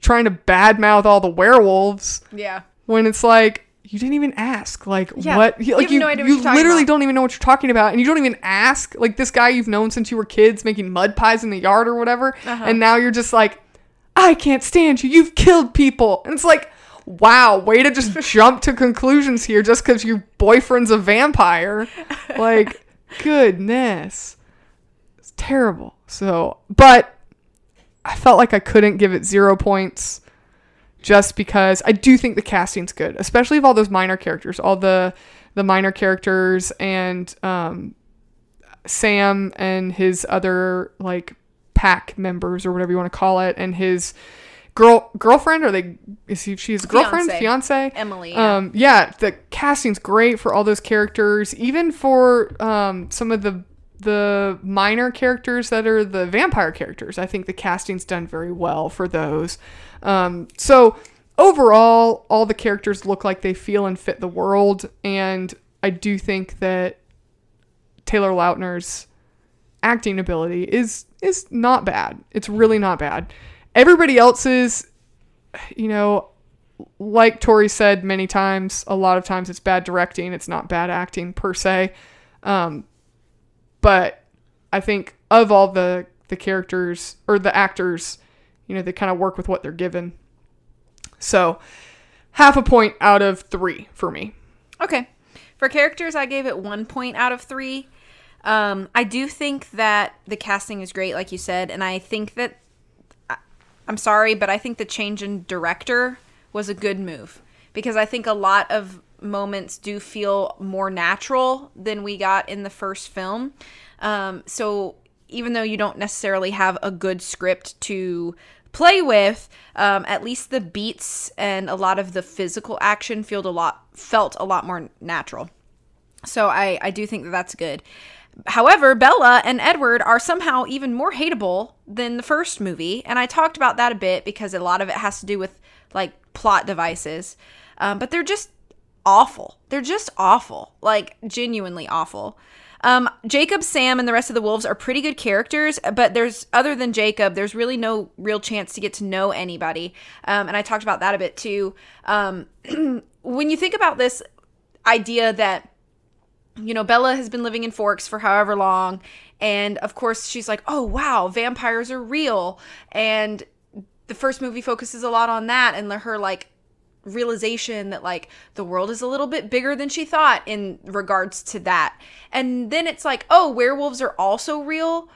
Speaker 2: trying to badmouth all the werewolves
Speaker 1: Yeah.
Speaker 2: when it's like you didn't even ask like
Speaker 1: Yeah.
Speaker 2: what
Speaker 1: You
Speaker 2: like
Speaker 1: have
Speaker 2: you,
Speaker 1: no idea what
Speaker 2: you
Speaker 1: you're
Speaker 2: literally
Speaker 1: about.
Speaker 2: don't even know what you're talking about and you don't even ask like this guy you've known since you were kids making mud pies in the yard or whatever
Speaker 1: Uh-huh.
Speaker 2: and now you're just like i can't stand you you've killed people and it's like wow way to just [laughs] jump to conclusions here just because your boyfriend's a vampire like [laughs] goodness it's terrible so but i felt like i couldn't give it zero points just because I do think the casting's good, especially of all those minor characters, all the the minor characters and um, Sam and his other like pack members or whatever you want to call it, and his girl girlfriend. Are they? Is he? She's girlfriend, fiance.
Speaker 1: Emily. Yeah.
Speaker 2: Um, yeah, the casting's great for all those characters, even for um, some of the the minor characters that are the vampire characters. I think the casting's done very well for those. Um, so overall, all the characters look like they feel and fit the world, and I do think that Taylor Lautner's acting ability is is not bad. It's really not bad. Everybody else's, you know, like Tori said many times, a lot of times it's bad directing. It's not bad acting per se. Um, but I think of all the the characters or the actors, you know, they kind of work with what they're given. So half a point out of three for me.
Speaker 1: Okay. For characters, I gave it one point out of three. Um, I do think that the casting is great, like you said, and I think that I'm sorry, but I think the change in director was a good move because I think a lot of moments do feel more natural than we got in the first film. Um, so even though you don't necessarily have a good script to play with, um, at least the beats and a lot of the physical action felt a lot felt a lot more natural. So I, I do think that that's good. However, Bella and Edward are somehow even more hateable than the first movie. And I talked about that a bit because a lot of it has to do with like plot devices. Um, but they're just awful. They're just awful. Like genuinely awful. Um, Jacob, Sam, and the rest of the wolves are pretty good characters, but there's other than Jacob, there's really no real chance to get to know anybody. Um, and I talked about that a bit too. Um, [clears throat] when you think about this idea that you know, Bella has been living in Forks for however long. And of course, she's like, oh, wow, vampires are real. And the first movie focuses a lot on that and her, like, realization that, like, the world is a little bit bigger than she thought in regards to that. And then it's like, oh, werewolves are also real.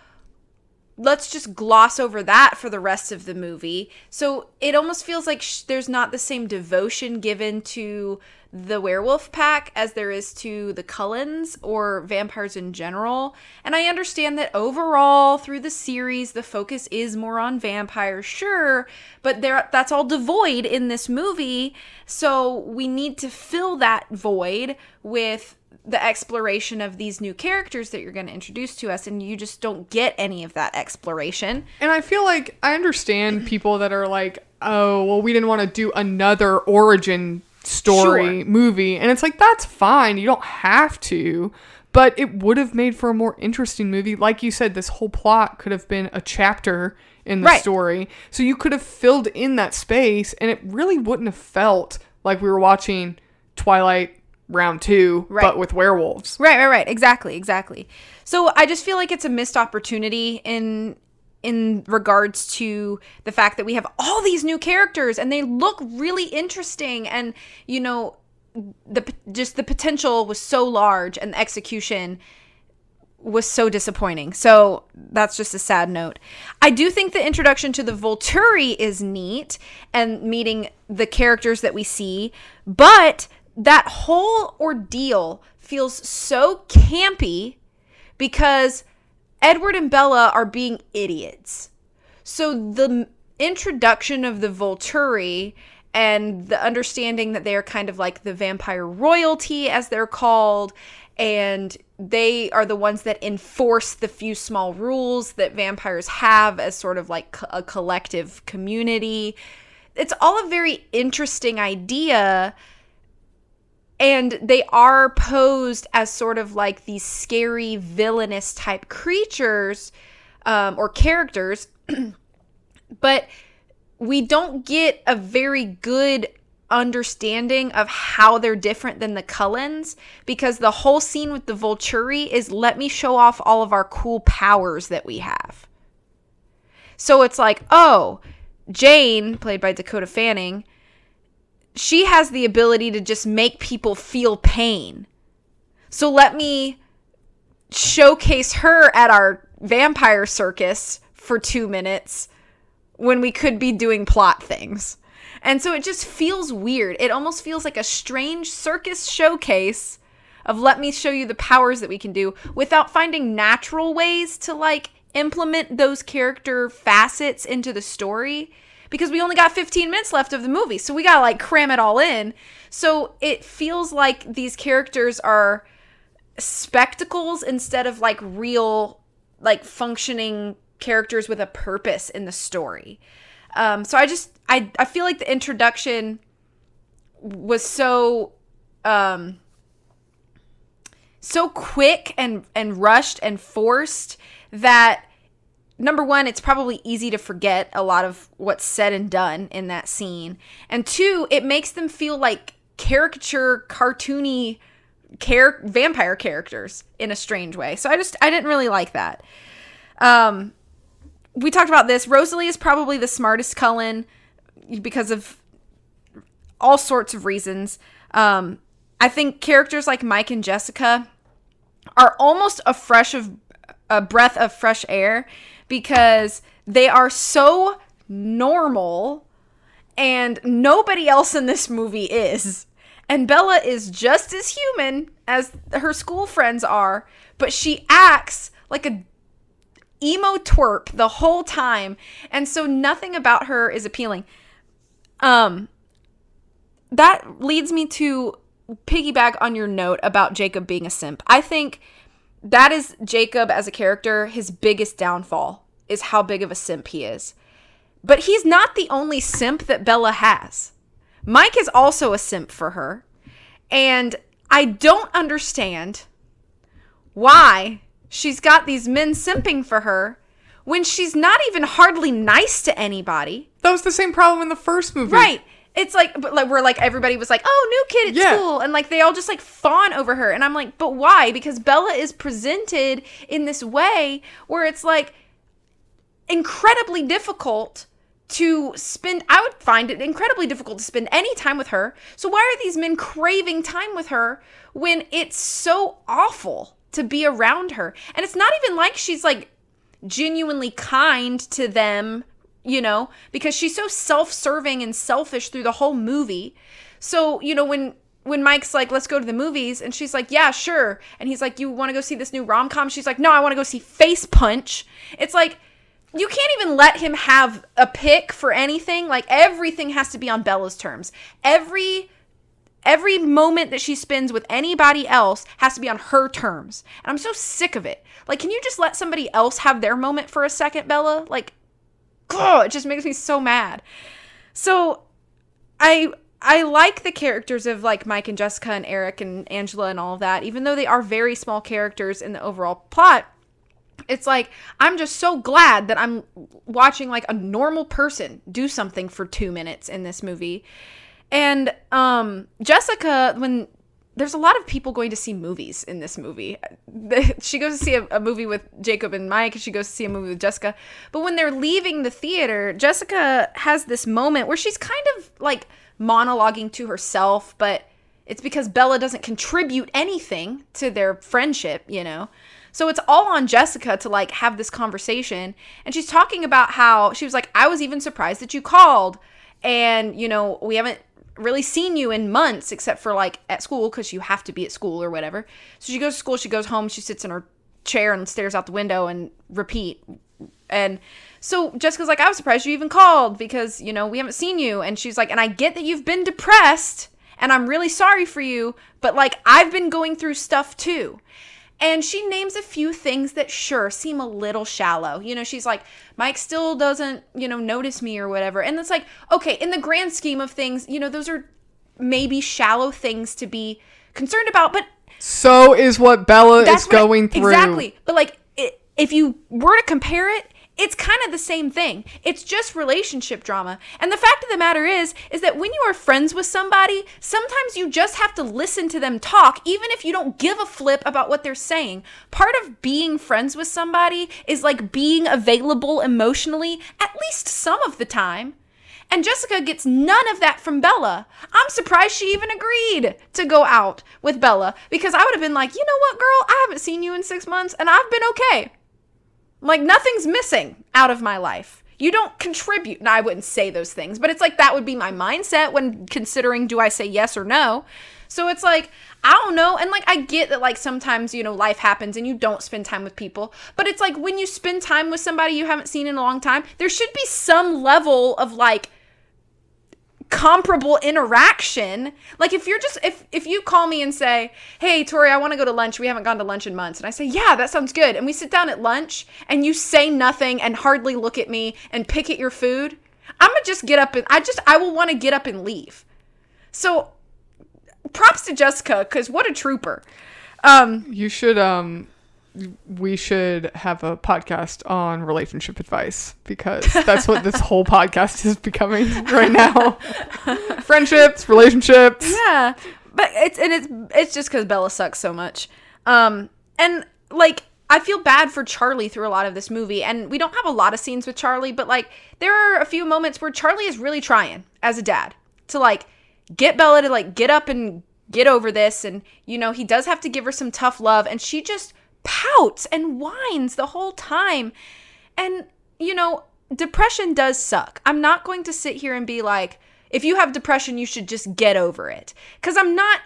Speaker 1: Let's just gloss over that for the rest of the movie. So it almost feels like sh- there's not the same devotion given to the werewolf pack as there is to the Cullens or vampires in general. And I understand that overall through the series the focus is more on vampires, sure, but there that's all devoid in this movie. So we need to fill that void with the exploration of these new characters that you're going to introduce to us and you just don't get any of that exploration.
Speaker 2: And I feel like I understand people that are like, oh, well, we didn't want to do another origin story
Speaker 1: Sure.
Speaker 2: movie. And it's like, that's fine. You don't have to. But it would have made for a more interesting movie. Like you said, this whole plot could have been a chapter in the
Speaker 1: Right.
Speaker 2: story. So you could have filled in that space and it really wouldn't have felt like we were watching Twilight round two,
Speaker 1: Right.
Speaker 2: but with werewolves.
Speaker 1: Right, right, right. Exactly, exactly. So I just feel like it's a missed opportunity in in regards to the fact that we have all these new characters and they look really interesting and you know the just the potential was so large and the execution was so disappointing. So that's just a sad note. I do think the introduction to the Volturi is neat and meeting the characters that we see, but that whole ordeal feels so campy because Edward and Bella are being idiots. So the introduction of the Volturi and the understanding that they are kind of like the vampire royalty, as they're called, and they are the ones that enforce the few small rules that vampires have as sort of like a collective community. It's all a very interesting idea and they are posed as sort of like these scary villainous type creatures um, or characters [clears throat] but we don't get a very good understanding of how they're different than the Cullens because the whole scene with the Volturi is let me show off all of our cool powers that we have. So it's like, oh, Jane, played by Dakota Fanning, she has the ability to just make people feel pain. So let me showcase her at our vampire circus for two minutes when we could be doing plot things. And so it just feels weird. It almost feels like a strange circus showcase of let me show you the powers that we can do without finding natural ways to like implement those character facets into the story because we only got 15 minutes left of the movie. So we got to like cram it all in. So it feels like these characters are spectacles instead of like real like functioning characters with a purpose in the story. Um, so I just I I feel like the introduction was so um so quick and and rushed and forced that number one it's probably easy to forget a lot of what's said and done in that scene. And two it makes them feel like caricature cartoony vampire characters in a strange way. So i just i didn't really like that. Um we talked about this. Rosalie is probably the smartest cullen because of all sorts of reasons. Um, I think characters like Mike and Jessica are almost a fresh of a breath of fresh air because they are so normal and nobody else in this movie is. And Bella is just as human as her school friends are, but she acts like a emo twerp the whole time. And so nothing about her is appealing. Um that leads me to piggyback on your note about Jacob being a simp. I think that is Jacob as a character, his biggest downfall is how big of a simp he is. But he's not the only simp that Bella has. Mike is also a simp for her. And I don't understand why she's got these men simping for her when she's not even hardly nice to anybody.
Speaker 2: That was the same problem in the first movie.
Speaker 1: Right. It's like, but like, where like everybody was like, "Oh, new kid at
Speaker 2: Yeah.
Speaker 1: school," and like they all just like fawn over her, and I'm like, but why? Because Bella is presented in this way where it's like incredibly difficult to spend. I would find it incredibly difficult to spend any time with her. So why are these men craving time with her when it's so awful to be around her? And it's not even like she's like genuinely kind to them, you know, because she's so self-serving and selfish through the whole movie. So, you know, when when Mike's like, "Let's go to the movies," and she's like, "Yeah, sure," and he's like, "You want to go see this new rom com?" She's like, "No, I want to go see Face Punch." It's like you can't even let him have a pick for anything. Like everything has to be on Bella's terms. Every every moment that she spends with anybody else has to be on her terms. And I'm so sick of it. Like, can you just let somebody else have their moment for a second, Bella? Like, ugh, it just makes me so mad. So, I I like the characters of like Mike and Jessica and Eric and Angela and all of that, even though they are very small characters in the overall plot. It's like I'm just so glad that I'm watching like a normal person do something for 2 minutes in this movie. And um Jessica when there's a lot of people going to see movies in this movie. [laughs] She goes to see a, a movie with Jacob and Mike. and She goes to see a movie with Jessica. But when they're leaving the theater, Jessica has this moment where she's kind of like monologuing to herself, but it's because Bella doesn't contribute anything to their friendship, you know? So it's all on Jessica to like have this conversation. And she's talking about how she was like, I was even surprised that you called. And, you know, we haven't really seen you in months except for like at school because you have to be at school or whatever. So she goes to school, she goes home, she sits in her chair and stares out the window and repeat. And so Jessica's like, I was surprised you even called because, you know, we haven't seen you. And she's like, and I get that you've been depressed and I'm really sorry for you, but like I've been going through stuff too. And she names a few things that sure seem a little shallow. You know, she's like, Mike still doesn't, you know, notice me or whatever. And it's like, okay, in the grand scheme of things, you know, those are maybe shallow things to be concerned about, but
Speaker 2: So is what Bella is
Speaker 1: that's what I-
Speaker 2: going through.
Speaker 1: Exactly. But like it, if you were to compare it, it's kind of the same thing. It's just relationship drama. And the fact of the matter is is that when you are friends with somebody, sometimes you just have to listen to them talk even if you don't give a flip about what they're saying. Part of being friends with somebody is like being available emotionally at least some of the time. And Jessica gets none of that from Bella. I'm surprised she even agreed to go out with Bella because I would have been like, you know what, girl? I haven't seen you in six months and I've been okay. Like, nothing's missing out of my life. You don't contribute. Now, I wouldn't say those things, but it's like that would be my mindset when considering do I say yes or no. So it's like, I don't know. And like, I get that, like, sometimes, you know, life happens and you don't spend time with people. But it's like when you spend time with somebody you haven't seen in a long time, there should be some level of like, comparable interaction. Like if you're just if if you call me and say, "Hey, Tori, I want to go to lunch. We haven't gone to lunch in months." And I say, "Yeah, that sounds good." And we sit down at lunch and you say nothing and hardly look at me and pick at your food, I'm going to just get up and I just I will want to get up and leave. So props to Jessica cuz what a trooper. Um
Speaker 2: You should um we should have a podcast on relationship advice because that's what this whole podcast is becoming right now. [laughs] Friendships, relationships.
Speaker 1: Yeah, but it's and it's it's just because Bella sucks so much. Um, and like I feel bad for Charlie through a lot of this movie, and we don't have a lot of scenes with Charlie, but like there are a few moments where Charlie is really trying as a dad to like get Bella to like get up and get over this and you know, he does have to give her some tough love and she just pouts and whines the whole time. And you know, depression does suck. I'm not going to sit here and be like if you have depression, you should just get over it. Cuz I'm not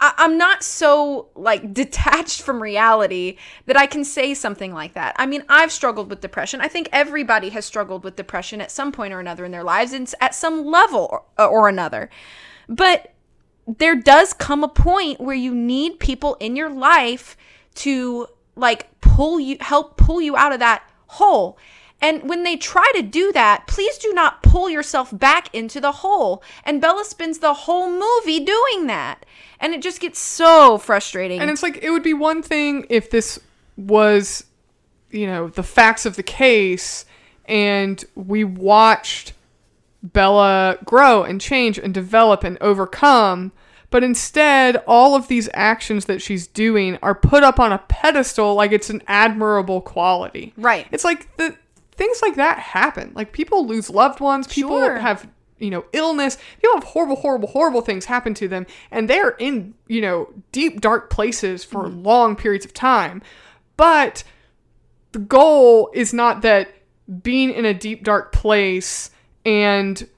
Speaker 1: I'm not so like [laughs] detached from reality that I can say something like that. I mean, I've struggled with depression. I think everybody has struggled with depression at some point or another in their lives and at some level or, or another. But there does come a point where you need people in your life to like pull you help pull you out of that hole. And when they try to do that, please do not pull yourself back into the hole. And Bella spends the whole movie doing that. And it just gets so frustrating.
Speaker 2: And it's like it would be one thing if this was, you know, the facts of the case and we watched Bella grow and change and develop and overcome. But instead, all of these actions that she's doing are put up on a pedestal like it's an admirable quality.
Speaker 1: Right.
Speaker 2: It's like the things like that happen. Like people lose loved ones, people
Speaker 1: Sure.
Speaker 2: have, you know, illness, people have horrible, horrible, horrible things happen to them, and they're in, you know, deep, dark places for mm-hmm. long periods of time. But the goal is not that being in a deep dark place and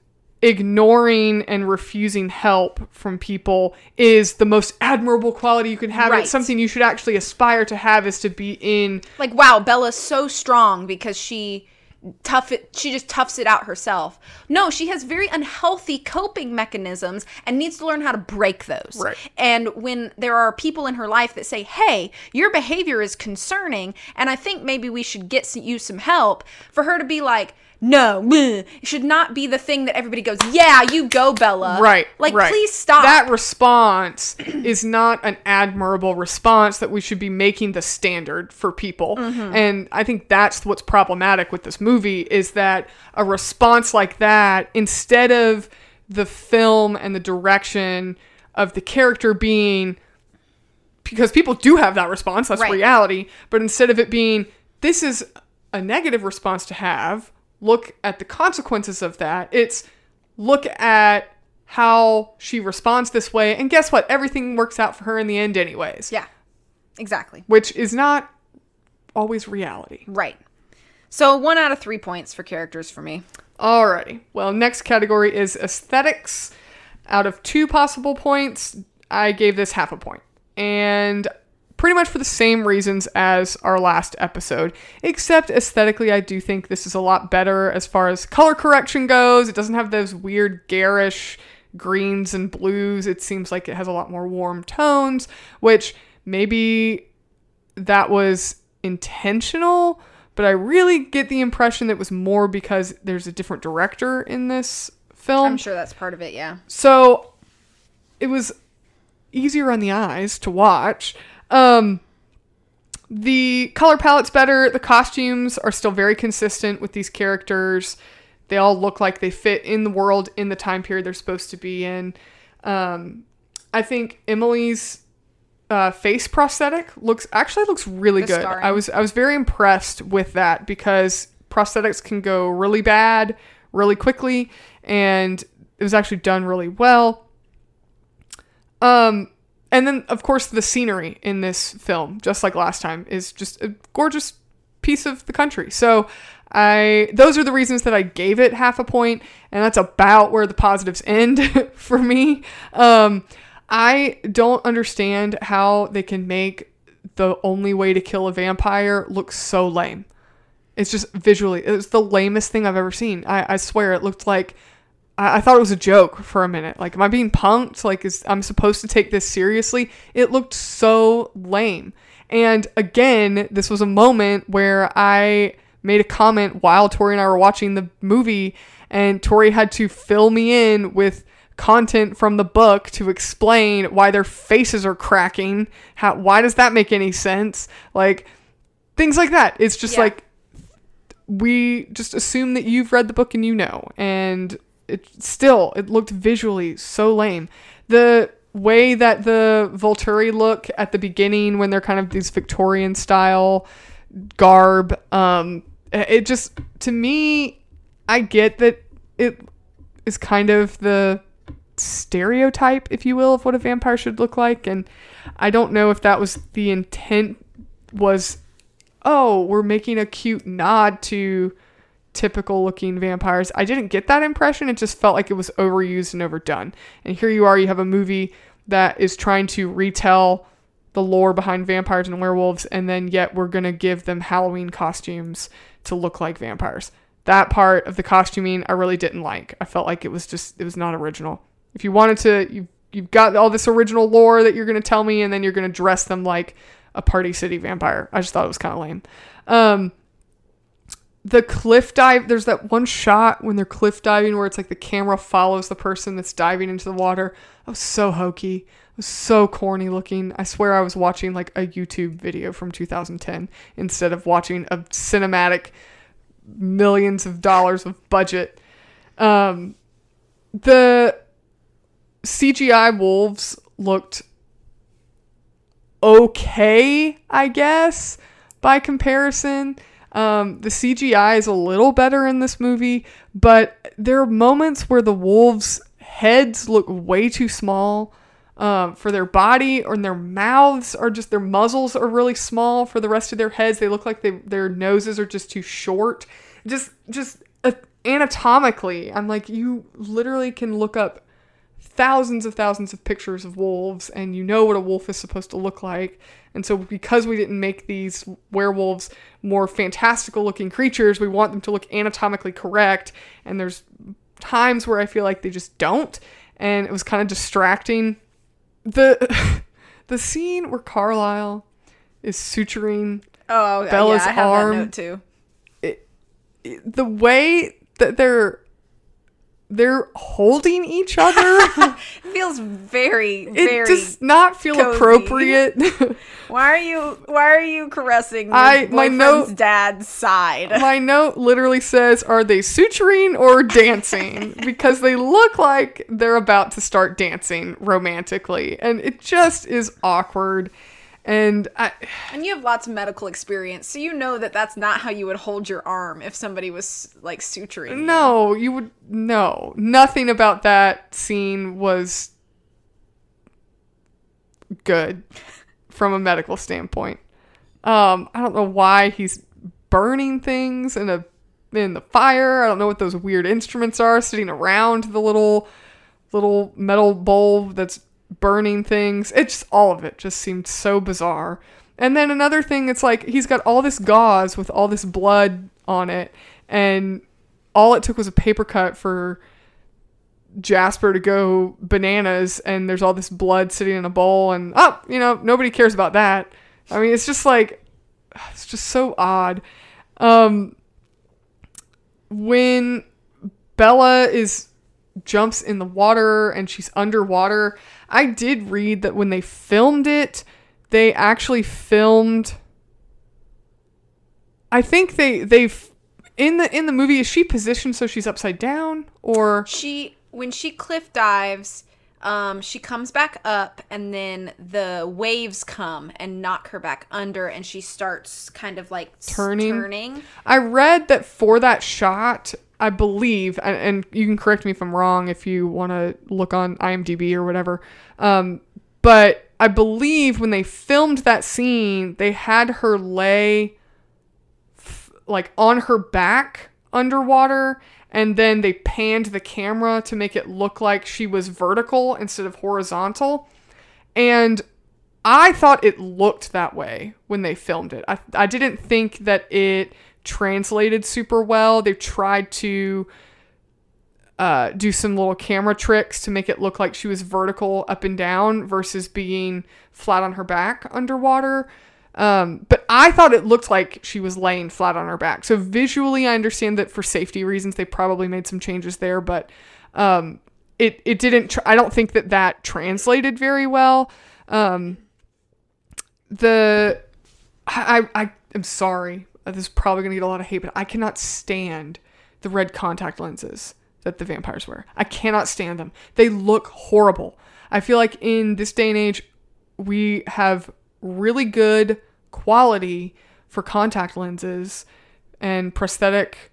Speaker 2: ignoring and refusing help from people is the most admirable quality you can have
Speaker 1: Right.
Speaker 2: it's something you should actually aspire to have is to be in
Speaker 1: like wow bella's so strong because she tough it she just toughs it out herself no she has very unhealthy coping mechanisms and needs to learn how to break those
Speaker 2: Right.
Speaker 1: and when there are people in her life that say hey your behavior is concerning and i think maybe we should get you some help for her to be like no meh," it should not be the thing that everybody goes yeah you go bella
Speaker 2: Right.
Speaker 1: like
Speaker 2: right.
Speaker 1: please stop
Speaker 2: That response [clears throat] is not an admirable response that we should be making the standard for people.
Speaker 1: Mm-hmm.
Speaker 2: And I think that's what's problematic with this movie is that a response like that, instead of the film and the direction of the character being because people do have that response, that's
Speaker 1: Right.
Speaker 2: reality, but instead of it being this is a negative response to have, look at the consequences of that. It's look at how she responds this way and guess what? Everything works out for her in the end anyways.
Speaker 1: yeah exactly
Speaker 2: Which is not always reality.
Speaker 1: right so one out of three points for characters for me
Speaker 2: Alrighty. Well, next category is aesthetics. Out of two possible points, I gave this half a point. And pretty much for the same reasons as our last episode, except aesthetically, I do think this is a lot better as far as color correction goes. It doesn't have those weird garish greens and blues. It seems like it has a lot more warm tones, which maybe that was intentional, but I really get the impression that it was more because there's a different director in this film.
Speaker 1: i'm sure that's part of it yeah
Speaker 2: So it was easier on the eyes to watch. Um, the color palette's better. The costumes are still very consistent with these characters. They all look like they fit in the world in the time period they're supposed to be in. Um, I think Emily's uh, face prosthetic looks actually looks really
Speaker 1: The
Speaker 2: good.
Speaker 1: starring.
Speaker 2: I was I was very impressed with that because prosthetics can go really bad really quickly, and it was actually done really well. Um, and then of course the scenery in this film, just like last time, is just a gorgeous piece of the country. So I those are the reasons that I gave it half a point, and that's about where the positives end [laughs] for me. Um, I don't understand how they can make the only way to kill a vampire look so lame. It's just visually, it's the lamest thing I've ever seen. I, I swear it looked like I, I thought it was a joke for a minute. Like, am I being punked? Like, is I'm supposed to take this seriously? It looked so lame. And again, this was a moment where I made a comment while Tori and I were watching the movie, and Tori had to fill me in with content from the book to explain why their faces are cracking. How why does that make any sense? Like things like that. It's just
Speaker 1: Yeah.
Speaker 2: like we just assume that you've read the book and you know. And it still it looked visually so lame. The way that the Volturi look at the beginning when they're kind of these Victorian style garb, um, it just to me, I get that it is kind of the stereotype, if you will, of what a vampire should look like. And I don't know if that was the intent was, oh, we're making a cute nod to typical looking vampires. I didn't get that impression. It just felt like it was overused and overdone. And here you are, you have a movie that is trying to retell the lore behind vampires and werewolves, and then yet we're going to give them Halloween costumes to look like vampires. That part of the costuming I really didn't like. I felt like it was just, it was not original. If you wanted to, you, you've got all this original lore that you're going to tell me, and then you're going to dress them like a Party City vampire. I just thought it was kind of lame. Um, the cliff dive there's that one shot when they're cliff diving where it's like the camera follows the person that's diving into the water. I was so hokey. It was so corny looking. I swear i was watching like a youtube video from 2010 instead of watching a cinematic millions of dollars of budget. Um the cgi wolves looked okay i guess by comparison um, the CGI is a little better in this movie, but there are moments where the wolves' heads look way too small um, for their body, or their mouths are just their muzzles are really small for the rest of their heads. They look like they, their noses are just too short. Just just uh, anatomically, I'm like you literally can look up thousands of thousands of pictures of wolves and you know what a wolf is supposed to look like. And so because we didn't make these werewolves more fantastical looking creatures, we want them to look anatomically correct and there's times where I feel like they just don't and it was kind of distracting. The [laughs] the scene where Carlisle is suturing
Speaker 1: Oh,
Speaker 2: Bella's
Speaker 1: yeah, I have
Speaker 2: arm.
Speaker 1: that note too.
Speaker 2: the way that they're they're holding each other [laughs]
Speaker 1: feels very,
Speaker 2: it
Speaker 1: very.
Speaker 2: does not feel
Speaker 1: cozy.
Speaker 2: appropriate. [laughs]
Speaker 1: Why are you? Why are you caressing
Speaker 2: I- my note-
Speaker 1: dad's side? [laughs]
Speaker 2: My note literally says, "Are they suturing or dancing?" because they look like they're about to start dancing romantically, and it just is awkward. And I,
Speaker 1: And you have lots of medical experience, so you know that that's not how you would hold your arm if somebody was like suturing. you.
Speaker 2: no, you would no, nothing about that scene was good from a medical standpoint. Um, I don't know why he's burning things in a in the fire. I don't know what those weird instruments are sitting around the little little metal bowl that's burning things. It's all of it just seemed so bizarre. And then another thing, it's like he's got all this gauze with all this blood on it, and all it took was a paper cut for Jasper to go bananas, and there's all this blood sitting in a bowl, and oh, you know, nobody cares about that. I mean, it's just like, [sighs] it's just so odd. Um, when Bella is jumps in the water and she's underwater, I did read that when they filmed it, they actually filmed. I think they they've in the in the movie is she positioned so she's upside down or
Speaker 1: She when she cliff dives, um, she comes back up, and then the waves come and knock her back under, and she starts kind of like
Speaker 2: Turning?
Speaker 1: Turning.
Speaker 2: I read that for that shot, I believe, and, and you can correct me if I'm wrong if you want to look on IMDb or whatever. Um, but I believe when they filmed that scene, they had her lay f- like on her back underwater, and then they panned the camera to make it look like she was vertical instead of horizontal. And I thought it looked that way when they filmed it. I, I didn't think that it translated super well. They've tried to uh, do some little camera tricks to make it look like she was vertical up and down versus being flat on her back underwater. Um, but I thought it looked like she was laying flat on her back. So visually, I understand that for safety reasons, they probably made some changes there, but um, it it didn't. Tr- I don't think that that translated very well. Um, the I, I am sorry. This is probably gonna get a lot of hate, but I cannot stand the red contact lenses that the vampires wear. I cannot stand them. They look horrible. I feel like in this day and age, we have really good quality for contact lenses and prosthetic,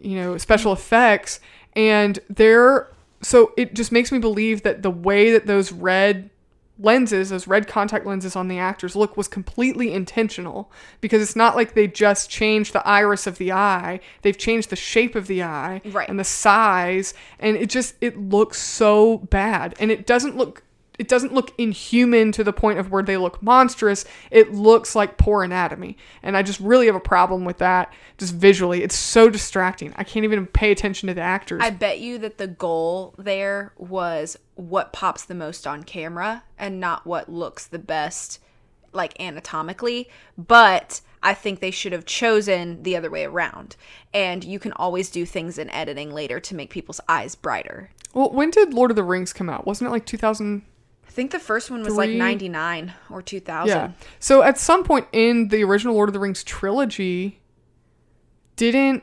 Speaker 2: you know, special effects, and they're so it just makes me believe that the way that those red lenses, those red contact lenses on the actors look was completely intentional because it's not like they just changed the iris of the eye. They've changed the shape of the eye
Speaker 1: Right.
Speaker 2: and the size and it just it looks so bad and it doesn't look it doesn't look inhuman to the point of where they look monstrous. It looks like poor anatomy. And I just really have a problem with that just visually. It's so distracting. I can't even pay attention to the actors.
Speaker 1: I bet you that the goal there was what pops the most on camera and not what looks the best like anatomically, but I think they should have chosen the other way around. And you can always do things in editing later to make people's eyes brighter.
Speaker 2: well, when did Lord of the Rings come out? Wasn't it like 2000?
Speaker 1: I think the first one was like 99 or 2000.
Speaker 2: Yeah. So at some point in the original Lord of the Rings trilogy, didn't,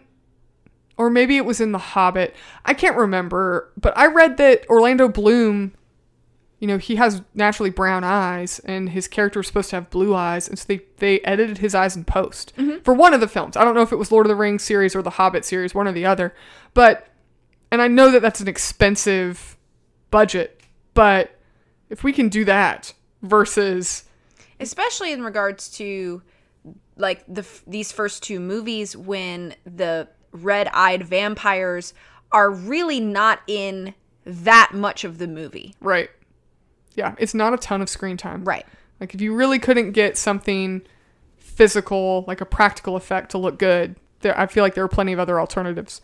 Speaker 2: or maybe it was in The Hobbit. I can't remember, but I read that Orlando Bloom, you know, he has naturally brown eyes, and his character was supposed to have blue eyes, and so they they edited his eyes in post mm-hmm. for one of the films. I don't know if it was Lord of the Rings series or the Hobbit series, one or the other, but, and I know that that's an expensive budget, but if we can do that versus
Speaker 1: especially in regards to like the f- these first two movies when the red-eyed vampires are really not in that much of the movie.
Speaker 2: Right. Yeah, it's not a ton of screen time.
Speaker 1: Right.
Speaker 2: Like if you really couldn't get something physical, like a practical effect to look good, there I feel like there are plenty of other alternatives.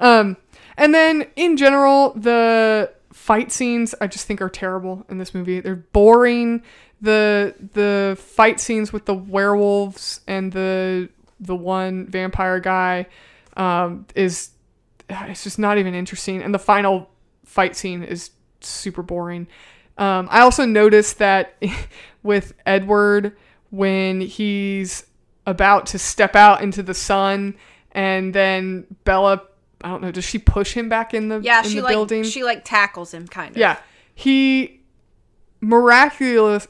Speaker 2: Um and then in general, the fight scenes I just think are terrible in this movie. They're boring. The the fight scenes with the werewolves and the the one vampire guy um, is it's just not even interesting. And the final fight scene is super boring. Um, I also noticed that [laughs] with Edward, when he's about to step out into the sun, and then Bella, I don't know, does she push him back in the
Speaker 1: Yeah,
Speaker 2: in
Speaker 1: she
Speaker 2: the
Speaker 1: like
Speaker 2: building?
Speaker 1: she like tackles him kind of.
Speaker 2: Yeah, he miraculous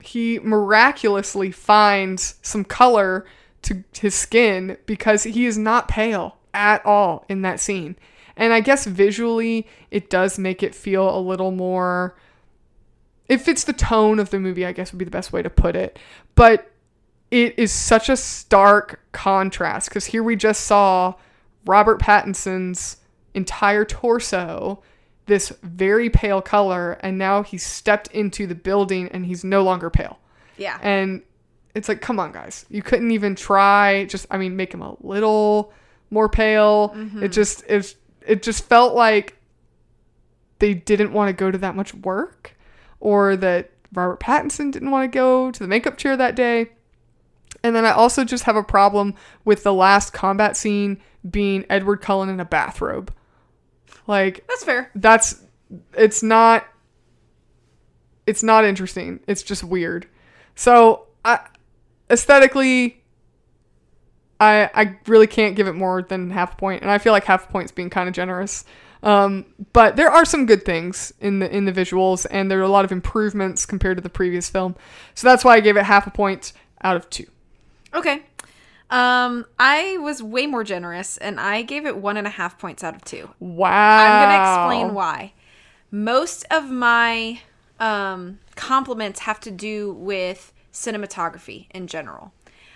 Speaker 2: he miraculously finds some color to his skin because he is not pale at all in that scene. And I guess visually it does make it feel a little more it fits the tone of the movie, I guess would be the best way to put it. But it is such a stark contrast because here we just saw Robert Pattinson's entire torso, this very pale color, and now he's stepped into the building and he's no longer pale.
Speaker 1: Yeah.
Speaker 2: And it's like, come on, guys. You couldn't even try, just, I mean, make him a little more pale. Mm-hmm. It just, it, it just felt like they didn't want to go to that much work or that Robert Pattinson didn't want to go to the makeup chair that day. And then I also just have a problem with the last combat scene being Edward Cullen in a bathrobe. Like
Speaker 1: That's fair.
Speaker 2: that's it's not it's not interesting. It's just weird. So, I aesthetically I I really can't give it more than half a point and I feel like half a point's being kind of generous. Um, but there are some good things in the in the visuals and there are a lot of improvements compared to the previous film. So that's why I gave it half a point out of 2.
Speaker 1: Okay. Um, I was way more generous and I gave it one and a half points out of two.
Speaker 2: Wow.
Speaker 1: I'm gonna explain why. Most of my um, compliments have to do with cinematography in general.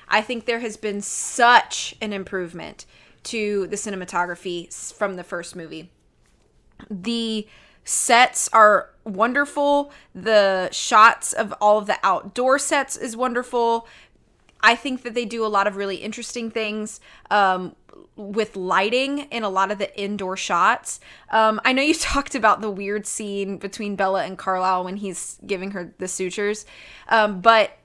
Speaker 1: I think there has been such an improvement to the cinematography from the first movie. The sets are wonderful. The shots of all of the outdoor sets is wonderful. I think that they do a lot of really interesting things um, with lighting in a lot of the indoor shots. Um, I know you [laughs] talked about the weird scene between Bella and Carlisle when he's giving her the sutures, um, but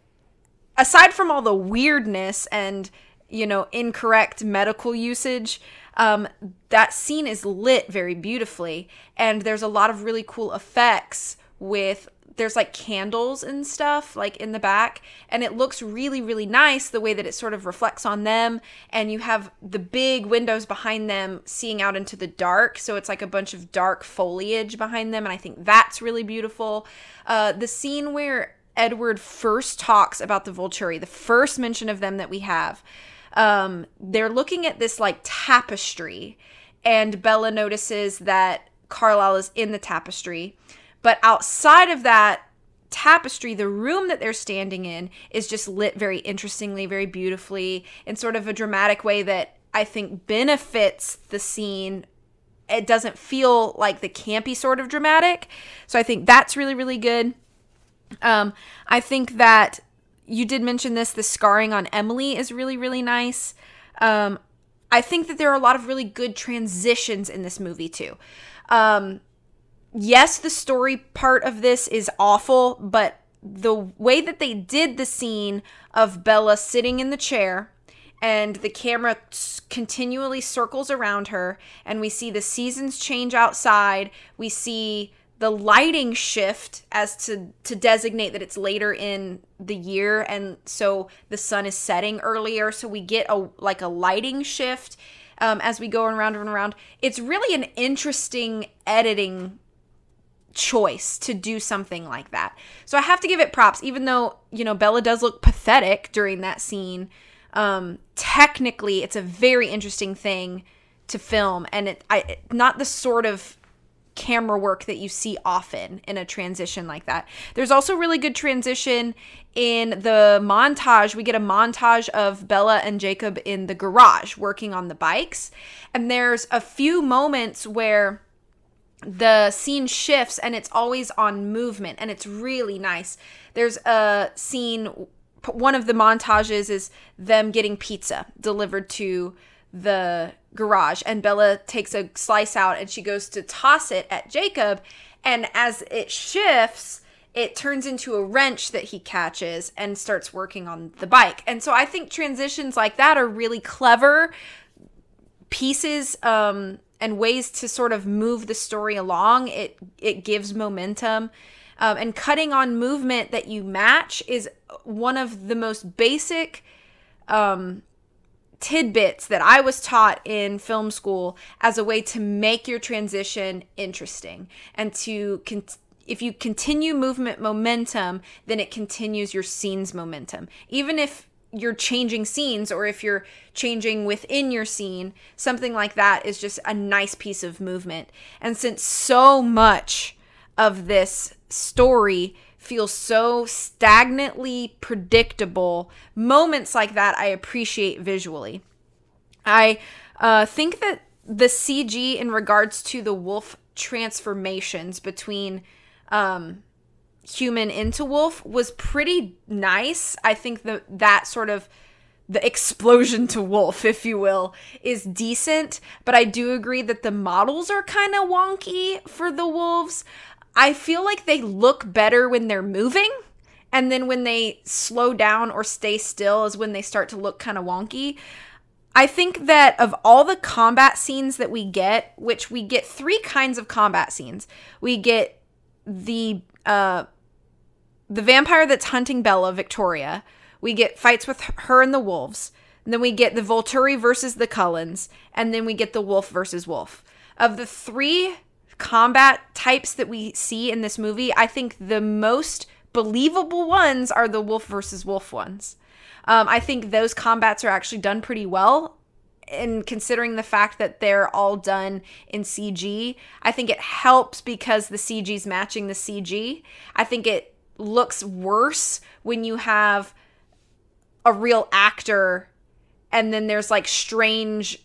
Speaker 1: aside from all the weirdness and you know incorrect medical usage um, that scene is lit very beautifully and there's a lot of really cool effects with there's like candles and stuff like in the back and it looks really really nice the way that it sort of reflects on them and you have the big windows behind them seeing out into the dark so it's like a bunch of dark foliage behind them and i think that's really beautiful uh, the scene where Edward first talks about the Volturi, the first mention of them that we have, um, they're looking at this like tapestry, and Bella notices that Carlisle is in the tapestry. But outside of that tapestry, the room that they're standing in is just lit very interestingly, very beautifully, in sort of a dramatic way that I think benefits the scene. It doesn't feel like the campy sort of dramatic. So I think that's really, really good. Um, I think that you did mention this the scarring on Emily is really, really nice. Um, I think that there are a lot of really good transitions in this movie, too. Um, yes, the story part of this is awful, but the way that they did the scene of Bella sitting in the chair and the camera continually circles around her and we see the seasons change outside, we see the lighting shift as to to designate that it's later in the year and so the sun is setting earlier so we get a like a lighting shift um, as we go around and around. It's really an interesting editing choice to do something like that. So I have to give it props, even though, you know, Bella does look pathetic during that scene. Um, technically, it's a very interesting thing to film, and it I not the sort of camera work that you see often in a transition like that. There's also really good transition in the montage. We get a montage of Bella and Jacob in the garage working on the bikes, and there's a few moments where the scene shifts and it's always on movement and it's really nice. There's a scene one of the montages is them getting pizza delivered to the garage and Bella takes a slice out and she goes to toss it at Jacob and as it shifts it turns into a wrench that he catches and starts working on the bike. And so I think transitions like that are really clever pieces um and ways to sort of move the story along. It it gives momentum. Um, and cutting on movement that you match is one of the most basic um, tidbits that I was taught in film school as a way to make your transition interesting and to con- if you continue movement momentum, then it continues your scene's momentum. Even if you're changing scenes or if you're changing within your scene, something like that is just a nice piece of movement. And since so much of this story feels so stagnantly predictable, moments like that I appreciate visually. I uh, think that the CG in regards to the wolf transformations between um, human into wolf was pretty nice. I think that that sort of the explosion to wolf, if you will, is decent, but I do agree that the models are kind of wonky for the wolves. I feel like they look better when they're moving, and then when they slow down or stay still is when they start to look kind of wonky. I think that of all the combat scenes that we get, which we get three kinds of combat scenes, we get the uh, the vampire that's hunting Bella, Victoria. We get fights with her and the wolves. And then we get the Volturi versus the Cullens. And then we get the wolf versus wolf. Of the three combat types that we see in this movie, I think the most believable ones are the wolf versus wolf ones. Um, I think those combats are actually done pretty well. And considering the fact that they're all done in CG, I think it helps because the CG is matching the CG. I think it looks worse when you have a real actor and then there's like strange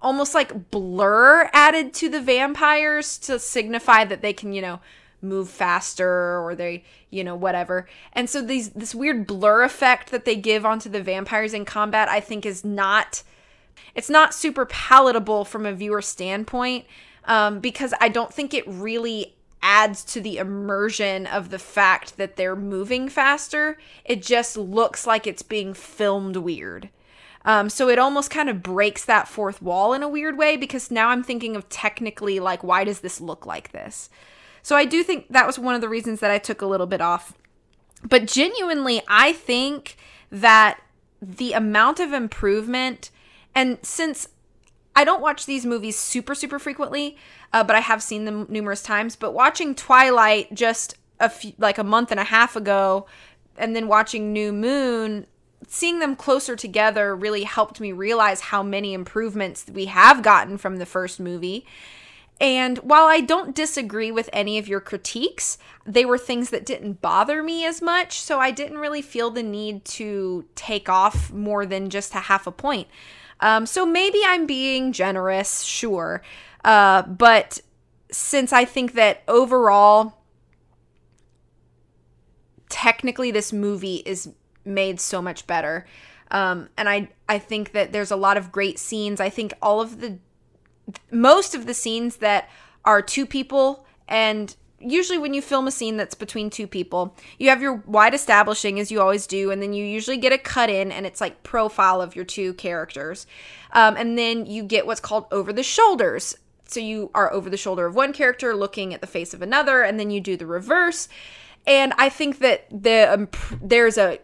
Speaker 1: almost like blur added to the vampires to signify that they can, you know, move faster or they, you know, whatever. And so these this weird blur effect that they give onto the vampires in combat I think is not it's not super palatable from a viewer standpoint um, because I don't think it really adds to the immersion of the fact that they're moving faster. It just looks like it's being filmed weird. Um, so it almost kind of breaks that fourth wall in a weird way because now I'm thinking of technically, like, why does this look like this? So I do think that was one of the reasons that I took a little bit off. But genuinely, I think that the amount of improvement, and since I don't watch these movies super, super frequently, uh, but I have seen them numerous times. But watching Twilight just a few, like a month and a half ago, and then watching New Moon, seeing them closer together really helped me realize how many improvements we have gotten from the first movie. And while I don't disagree with any of your critiques, they were things that didn't bother me as much. So I didn't really feel the need to take off more than just a half a point. Um, so maybe I'm being generous, sure. Uh, but since I think that overall, technically, this movie is made so much better. Um, and I, I think that there's a lot of great scenes. I think all of the, most of the scenes that are two people and usually when you film a scene that's between two people, you have your wide establishing as you always do, and then you usually get a cut in, and it's like profile of your two characters, um, and then you get what's called over the shoulders. So you are over the shoulder of one character, looking at the face of another, and then you do the reverse. And I think that the um, there's a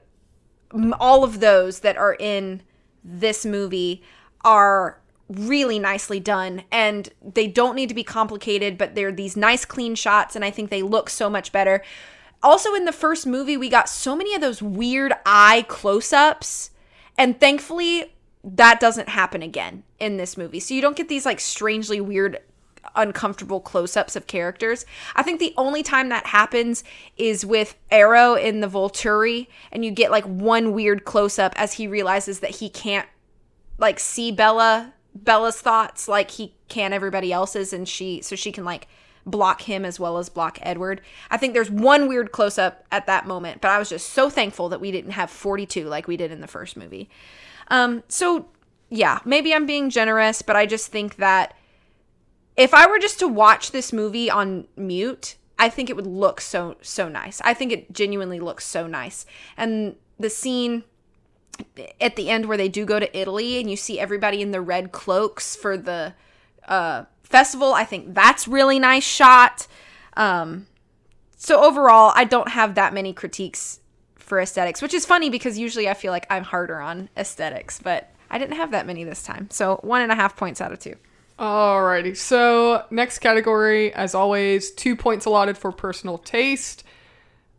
Speaker 1: all of those that are in this movie are really nicely done and they don't need to be complicated but they're these nice clean shots and i think they look so much better also in the first movie we got so many of those weird eye close-ups and thankfully that doesn't happen again in this movie so you don't get these like strangely weird uncomfortable close-ups of characters i think the only time that happens is with Aro in the volturi and you get like one weird close-up as he realizes that he can't like see bella Bella's thoughts like he can everybody else's and she so she can like block him as well as block Edward. I think there's one weird close up at that moment, but I was just so thankful that we didn't have 42 like we did in the first movie. Um so yeah, maybe I'm being generous, but I just think that if I were just to watch this movie on mute, I think it would look so so nice. I think it genuinely looks so nice. And the scene at the end where they do go to Italy and you see everybody in the red cloaks for the uh, festival. I think that's really nice shot. Um, so overall, I don't have that many critiques for aesthetics, which is funny because usually I feel like I'm harder on aesthetics, but I didn't have that many this time. So one and a half points out of two.
Speaker 2: Alrighty. So next category, as always, two points allotted for personal taste.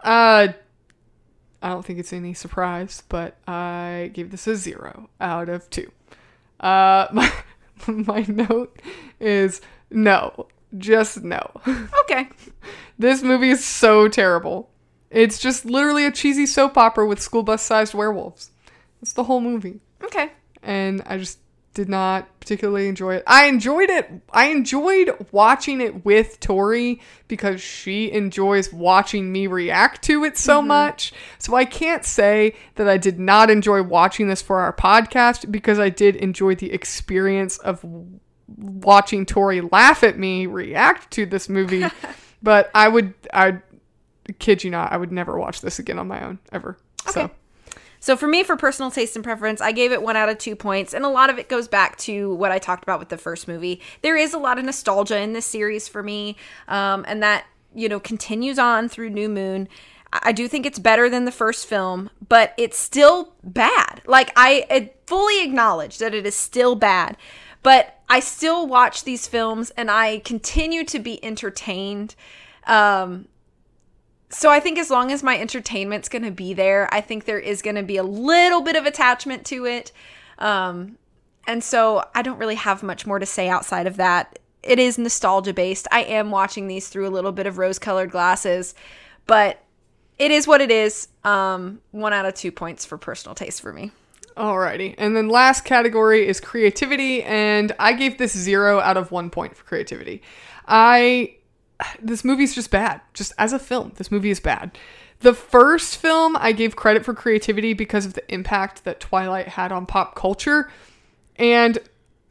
Speaker 2: Uh, I don't think it's any surprise, but I gave this a zero out of two. Uh, [laughs] my, my note is no, just no. [laughs]
Speaker 1: Okay.
Speaker 2: this movie is so terrible. It's just literally a cheesy soap opera with school bus sized werewolves. That's the whole movie.
Speaker 1: Okay.
Speaker 2: And I just did not particularly enjoy it. I enjoyed it. I enjoyed watching it with Tori because she enjoys watching me react to it so mm-hmm. much. So I can't say that I did not enjoy watching this for our podcast because I did enjoy the experience of watching Tori laugh at me react to this movie. [laughs] but I would I kid you not, I would never watch this again on my own ever. Okay. So
Speaker 1: so for me, for personal taste and preference, I gave it one out of two points, and a lot of it goes back to what I talked about with the first movie. There is a lot of nostalgia in this series for me, um, and that you know continues on through New Moon. I do think it's better than the first film, but it's still bad. Like I fully acknowledge that it is still bad, but I still watch these films and I continue to be entertained. Um, so I think as long as my entertainment's going to be there, I think there is going to be a little bit of attachment to it. Um, and so I don't really have much more to say outside of that. It is nostalgia based. I am watching these through a little bit of rose colored glasses, but it is what it is. Um, one out of two points for personal taste for me.
Speaker 2: Alrighty. And then last category is creativity, and I gave this zero out of one point for creativity. I this movie's just bad. Just as a film, this movie is bad. The first film, I gave credit for creativity because of the impact that Twilight had on pop culture. And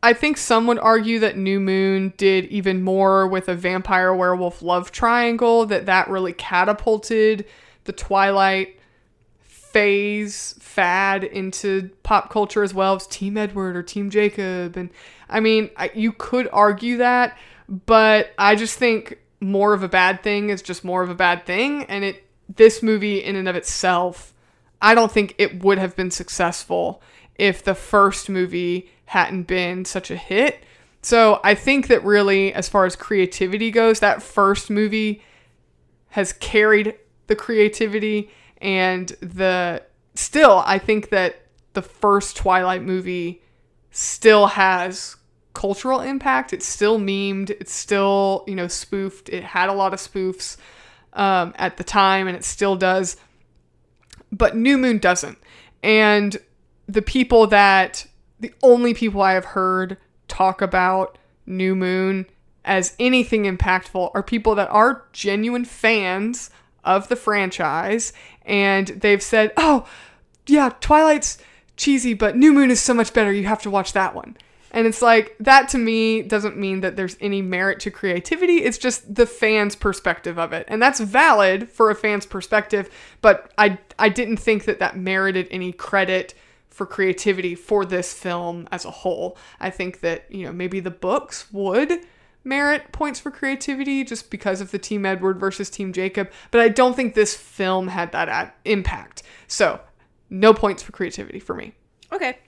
Speaker 2: I think some would argue that New Moon did even more with a vampire werewolf love triangle, that that really catapulted the Twilight phase fad into pop culture as well as Team Edward or Team Jacob. And I mean, I, you could argue that, but I just think more of a bad thing is just more of a bad thing and it this movie in and of itself I don't think it would have been successful if the first movie hadn't been such a hit. So I think that really as far as creativity goes that first movie has carried the creativity and the still I think that the first Twilight movie still has cultural impact. It's still memed. It's still you know spoofed. It had a lot of spoofs um, at the time, and it still does. But New Moon doesn't. And the people that the only people I have heard talk about New Moon as anything impactful are people that are genuine fans of the franchise and they've said, "Oh, yeah, Twilight's cheesy, but New Moon is so much better. You have to watch that one." And it's like that to me doesn't mean that there's any merit to creativity. It's just the fan's perspective of it. And that's valid for a fan's perspective, but I I didn't think that that merited any credit for creativity for this film as a whole. I think that, you know, maybe the books would merit points for creativity just because of the Team Edward versus Team Jacob, but I don't think this film had that impact. So, no points for creativity for me.
Speaker 1: Okay.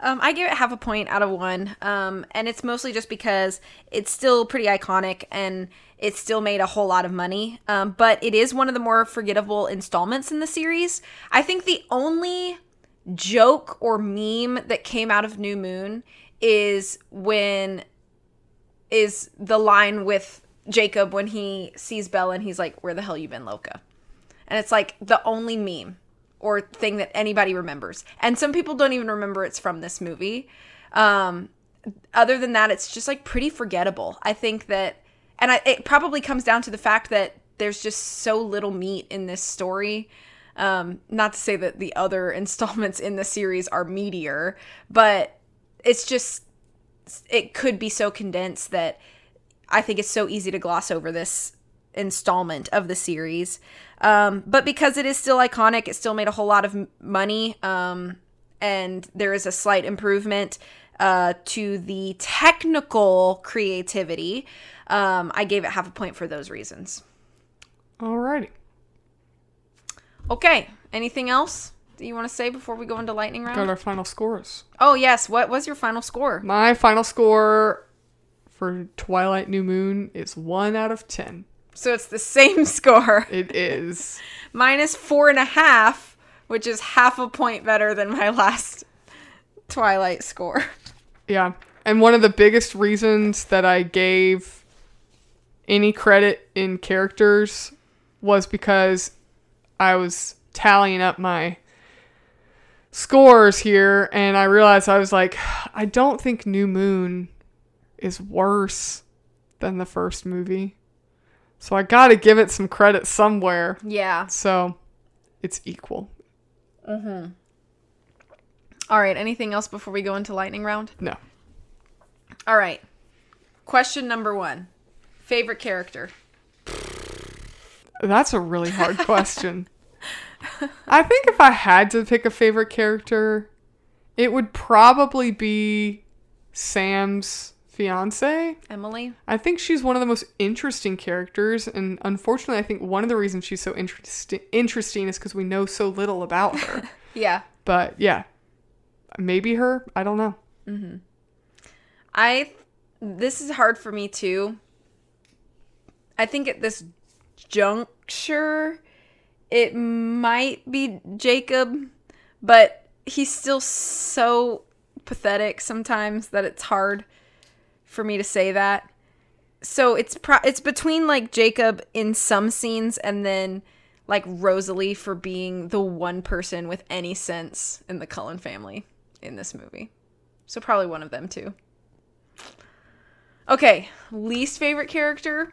Speaker 1: Um, I give it half a point out of one. Um, and it's mostly just because it's still pretty iconic and it still made a whole lot of money. Um, but it is one of the more forgettable installments in the series. I think the only joke or meme that came out of New Moon is when is the line with Jacob when he sees Bella and he's like, "Where the hell you been, Loca?" And it's like the only meme or thing that anybody remembers. And some people don't even remember it's from this movie. Um, other than that, it's just like pretty forgettable. I think that, and I, it probably comes down to the fact that there's just so little meat in this story. Um, not to say that the other [laughs] installments in the series are meatier, but it's just it could be so condensed that I think it's so easy to gloss over this installment of the series. Um, but because it is still iconic, it still made a whole lot of money, um, and there is a slight improvement uh, to the technical creativity. Um, I gave it half a point for those reasons.
Speaker 2: Alrighty.
Speaker 1: Okay. Anything else that you want to say before we go into lightning round?
Speaker 2: Got our final scores.
Speaker 1: Oh yes. What was your final score?
Speaker 2: My final score for Twilight New Moon is 1 out of 10.
Speaker 1: So it's the same [laughs] score.
Speaker 2: It is.
Speaker 1: minus four and a half, which is half a point better than my [laughs] last Twilight score.
Speaker 2: Yeah. And one of the biggest reasons that I gave any credit in characters was because I was tallying up my scores here and I realized I was like, [sighs] I don't think New Moon is worse than the first movie. So I got to give it some credit somewhere.
Speaker 1: Yeah.
Speaker 2: So it's equal. Mhm.
Speaker 1: All right. Anything else before we go into lightning round?
Speaker 2: No.
Speaker 1: All right. Question number one favorite character?
Speaker 2: That's a really hard [laughs] question. I think if I had to pick a favorite character, it would probably be Sam's fiance.
Speaker 1: Emily?
Speaker 2: I think she's one of the most interesting characters, and unfortunately, I think one of the reasons she's so interesti- interesting is because we know so little about her. [laughs]
Speaker 1: Yeah.
Speaker 2: but yeah, maybe her. I don't know. Mm-hmm.
Speaker 1: I this is hard for me too. I think at this juncture it might be Jacob, but he's still so pathetic sometimes that it's hard for me to say that. So it's pro- it's between like Jacob in some scenes and then like Rosalie for being the one person with any sense in the Cullen family in this movie. So probably one of them too. Okay, least favorite character?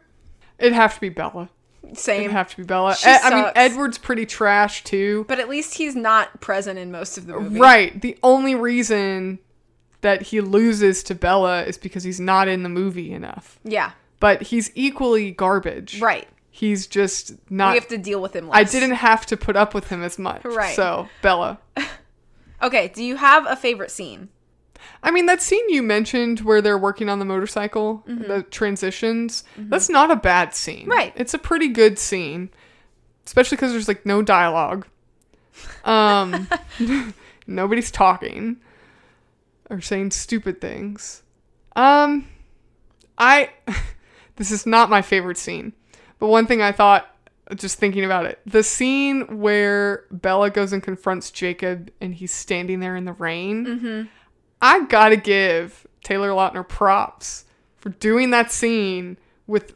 Speaker 2: It'd have to be Bella.
Speaker 1: Same.
Speaker 2: It'd have to be Bella.
Speaker 1: She
Speaker 2: E- I mean. Edward's pretty trash too.
Speaker 1: but at least he's not present in most of the movie.
Speaker 2: Right. The only reason that he loses to Bella is because he's not in the movie enough.
Speaker 1: Yeah.
Speaker 2: But he's equally garbage.
Speaker 1: Right.
Speaker 2: He's just not.
Speaker 1: we have to deal with him less.
Speaker 2: I didn't have to put up with him as much.
Speaker 1: Right.
Speaker 2: So, Bella. [laughs]
Speaker 1: Okay, do you have a favorite scene?
Speaker 2: I mean, that scene you mentioned where they're working on the motorcycle, the transitions, that's not a bad scene.
Speaker 1: Mm-hmm. Right.
Speaker 2: It's a pretty good scene, especially because there's like no dialogue. Um, [laughs] [laughs] nobody's talking or saying stupid things. Um, I, [laughs] this is not my favorite scene, but one thing I thought, just thinking about it, the scene where Bella goes and confronts Jacob and he's standing there in the rain. I gotta give Taylor Lautner props for doing that scene with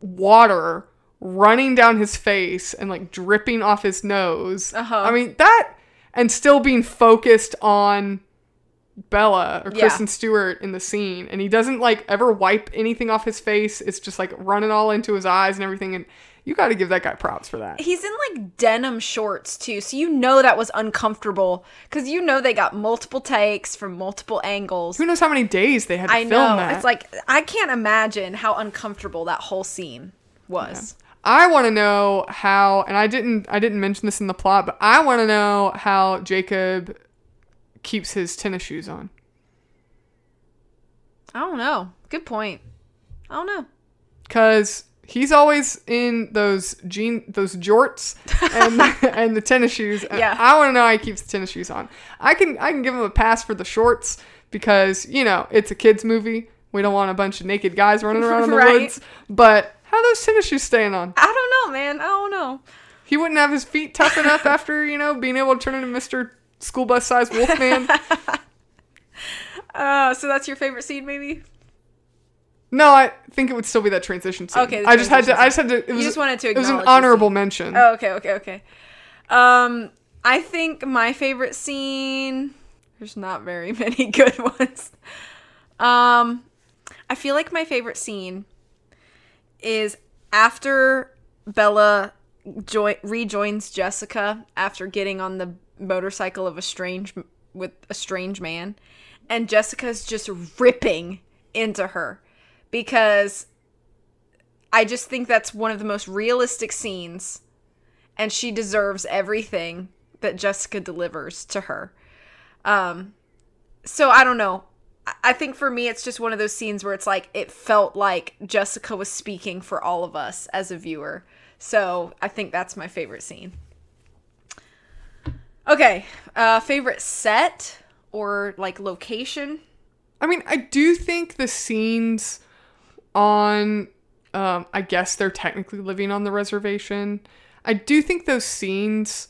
Speaker 2: water running down his face and like dripping off his nose.
Speaker 1: Uh-huh.
Speaker 2: I mean, that and still being focused on Bella or
Speaker 1: Yeah.
Speaker 2: Kristen Stewart in the scene. And he doesn't like ever wipe anything off his face. It's just like running all into his eyes and everything. And you got to give that guy props for that.
Speaker 1: He's in like denim shorts too, so you know that was uncomfortable because you know they got multiple takes from multiple angles.
Speaker 2: Who knows how many days they had to
Speaker 1: I
Speaker 2: film
Speaker 1: know.
Speaker 2: that?
Speaker 1: It's like I can't imagine how uncomfortable that whole scene was.
Speaker 2: I want to know how, and I didn't, I didn't mention this in the plot, but I want to know how Jacob keeps his tennis shoes on.
Speaker 1: I don't know. Good point. I don't know.
Speaker 2: Cause he's always in those jean, those jorts and [laughs] and the tennis shoes.
Speaker 1: Yeah.
Speaker 2: I want to know how he keeps the tennis shoes on. I can, I can give him a pass for the shorts because you know it's a kids movie. We don't want a bunch of naked guys running around in the [laughs]
Speaker 1: Right.
Speaker 2: woods. But how are those tennis shoes staying on?
Speaker 1: I don't know, man. I don't know.
Speaker 2: He wouldn't have his feet tough enough after, you know, being able to turn into Mr. School Bus Size Wolfman.
Speaker 1: Uh, [laughs] so that's your favorite scene, maybe?
Speaker 2: no, I think it would still be that transition scene.
Speaker 1: Okay,
Speaker 2: I just had to,
Speaker 1: transition
Speaker 2: I just had to, it was,
Speaker 1: just wanted to
Speaker 2: it was an honorable mention.
Speaker 1: Oh, okay, okay, okay. Um, I think my favorite scene. There's not very [laughs] many good ones. Um, I feel like my favorite scene is after Bella join rejoins Jessica after getting on the motorcycle of a strange with a strange man, and Jessica's just ripping into her because I just think that's one of the most realistic scenes, and she deserves everything that Jessica delivers to her. Um, so I don't know. I- think for me, it's just one of those scenes where it's like it felt like Jessica was speaking for all of us as a viewer. So I think that's my favorite scene. Okay, uh, favorite set or like location?
Speaker 2: I mean, I do think the scenes on, um, I guess they're technically living on the reservation. I do think those scenes,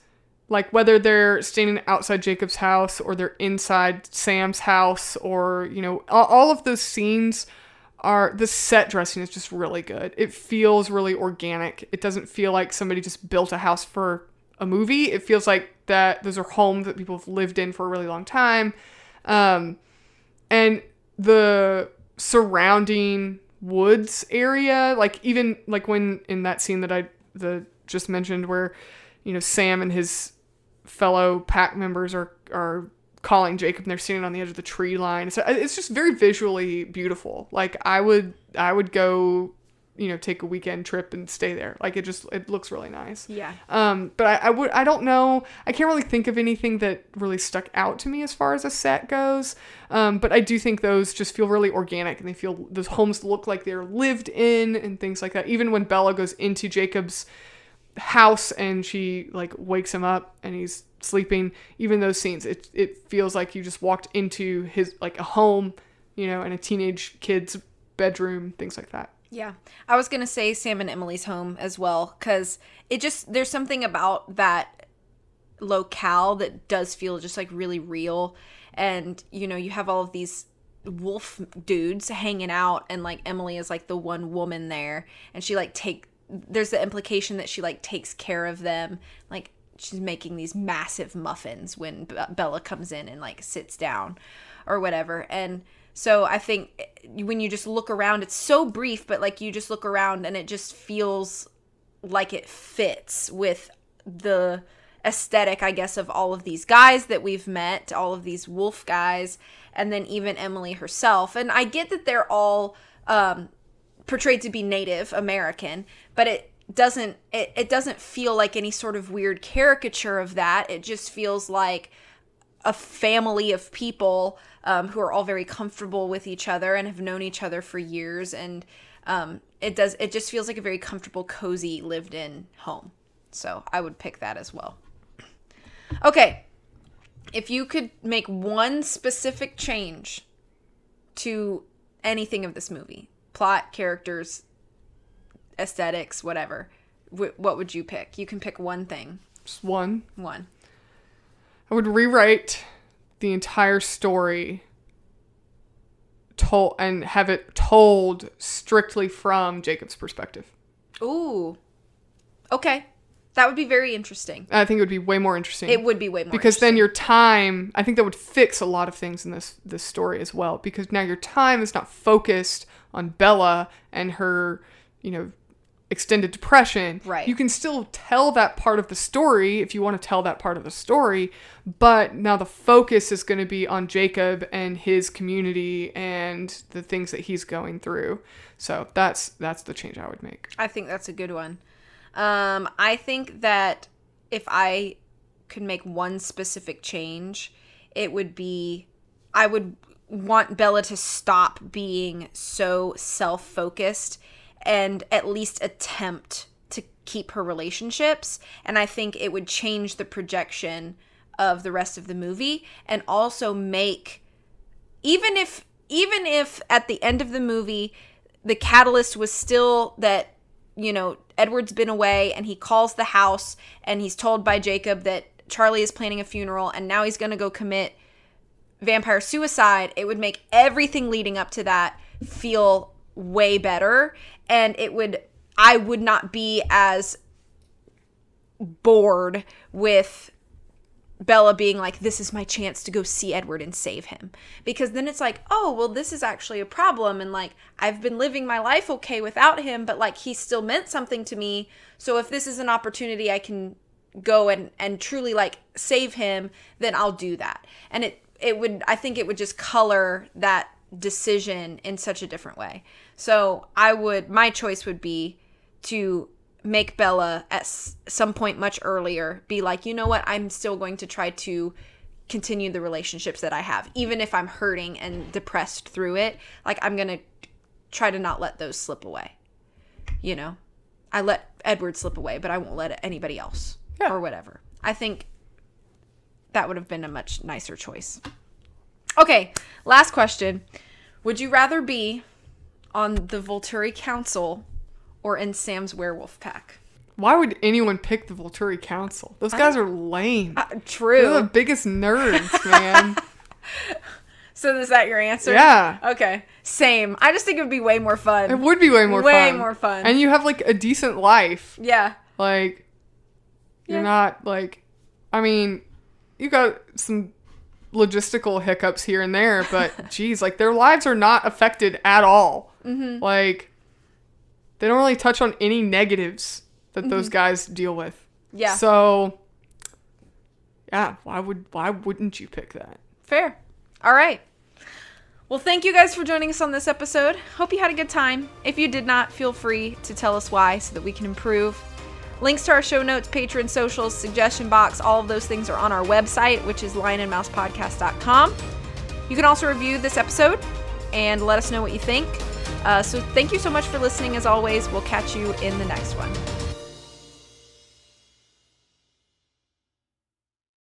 Speaker 2: like whether they're standing outside Jacob's house or they're inside Sam's house or, you know, all, of those scenes are, the set dressing is just really good. It feels really organic. It doesn't feel like somebody just built a house for a movie. It feels like that. Those are homes that people have lived in for a really long time. Um, and the surrounding woods area like even like when in that scene that i the just mentioned where you know sam and his fellow pack members are are calling jacob and they're sitting on the edge of the tree line. So uh, it's just very visually beautiful. Like i would i would go you know take a weekend trip and stay there like it just it looks really nice
Speaker 1: Yeah.
Speaker 2: um, but I, I would I don't know I can't really think of anything that really stuck out to me as far as a set goes. Um, but I do think those just feel really organic and they feel those homes look like they're lived in and things like that. Even when Bella goes into Jacob's house and she like wakes him up and he's sleeping, even those scenes, it it feels like you just walked into his like a home, you know, and a teenage kid's bedroom, things like that.
Speaker 1: Yeah. I was going to say Sam and Emily's home as well cuz it just there's something about that locale that does feel just like really real. And you know, you have all of these wolf dudes hanging out and like Emily is like the one woman there and she like take there's the implication that she like takes care of them. Like she's making these massive muffins when Be- Bella comes in and like sits down or whatever. And so I think eh, when you just look around it's so brief but like you just look around and it just feels like it fits with the aesthetic, I guess, of all of these guys that we've met, all of these wolf guys, and then even Emily herself. And I get that they're all um, portrayed to be Native American, but it doesn't it, it doesn't feel like any sort of weird caricature of that. It just feels like a family of people um, who are all very comfortable with each other and have known each other for years. And um, it does it just feels like a very comfortable cozy lived in home. So i would pick that as well. Okay. If you could make one specific change to anything of this movie plot characters aesthetics whatever wh- what would you pick? You can pick one thing.
Speaker 2: Just one.
Speaker 1: one.
Speaker 2: I would rewrite the entire story told and have it told strictly from Jacob's perspective.
Speaker 1: Ooh. Okay. That would be very interesting.
Speaker 2: I think it would be way more interesting.
Speaker 1: It would be way more
Speaker 2: because then your time i think that would fix a lot of things in this this story as well because now your time is not focused on bella and her you know extended depression
Speaker 1: Right.
Speaker 2: you can still tell that part of the story if you want to tell that part of the story but now the focus is going to be on jacob and his community and the things that he's going through so that's that's the change i would make
Speaker 1: I think that's a good one. Um, I think that if I could make one specific change, it would be I would want Bella to stop being so self focused and at least attempt to keep her relationships. And I think it would change the projection of the rest of the movie and also make even if even if at the end of the movie the catalyst was still that you know Edward's been away and he calls the house and he's told by Jacob that Charlie is planning a funeral and now he's going to go commit vampire suicide it would make everything leading up to that feel way better and it would I would not be as bored with Bella being like, this is my chance to go see Edward and save him. Because then it's like, oh, well, this is actually a problem. And like, I've been living my life okay without him, but like, he still meant something to me. So if this is an opportunity I can go and, and truly like save him, then I'll do that. And it, it would, I think it would just color that decision in such a different way. So I would, my choice would be to make Bella at s- some point much earlier be like, you know what, I'm still going to try to continue the relationships that I have, even if I'm hurting and depressed through it. Like, I'm going to try to not let those slip away. You know, I let Edward slip away, but I won't let anybody else
Speaker 2: Yeah.
Speaker 1: or whatever. I think that would have been a much nicer choice. Okay, last question. Would you rather be on the Volturi Council or in Sam's werewolf pack?
Speaker 2: why would anyone pick the volturi council those guys are lame
Speaker 1: Uh,
Speaker 2: they're the biggest nerds man [laughs]
Speaker 1: So is that your answer?
Speaker 2: Yeah.
Speaker 1: Okay. Same. I just think it would be way more fun.
Speaker 2: It would be way more
Speaker 1: Way
Speaker 2: fun.
Speaker 1: more fun.
Speaker 2: And you have like a decent life.
Speaker 1: yeah.
Speaker 2: Like you're
Speaker 1: Yeah.
Speaker 2: not like I mean, you got some logistical hiccups here and there, but [laughs] geez, like their lives are not affected at all. Mm-hmm. Like they don't really touch on any negatives that those guys deal with.
Speaker 1: Mm-hmm. Yeah.
Speaker 2: So yeah, why would why wouldn't you pick that?
Speaker 1: Fair. All right. Well, thank you guys for joining us on this episode. Hope you had a good time. If you did not, feel free to tell us why so that we can improve. Links to our show notes, Patreon socials, suggestion box, all of those things are on our website, which is lionandmousepodcast.com. You can also review this episode and let us know what you think. Uh, so thank you so much for listening. As always, we'll catch you in the next one.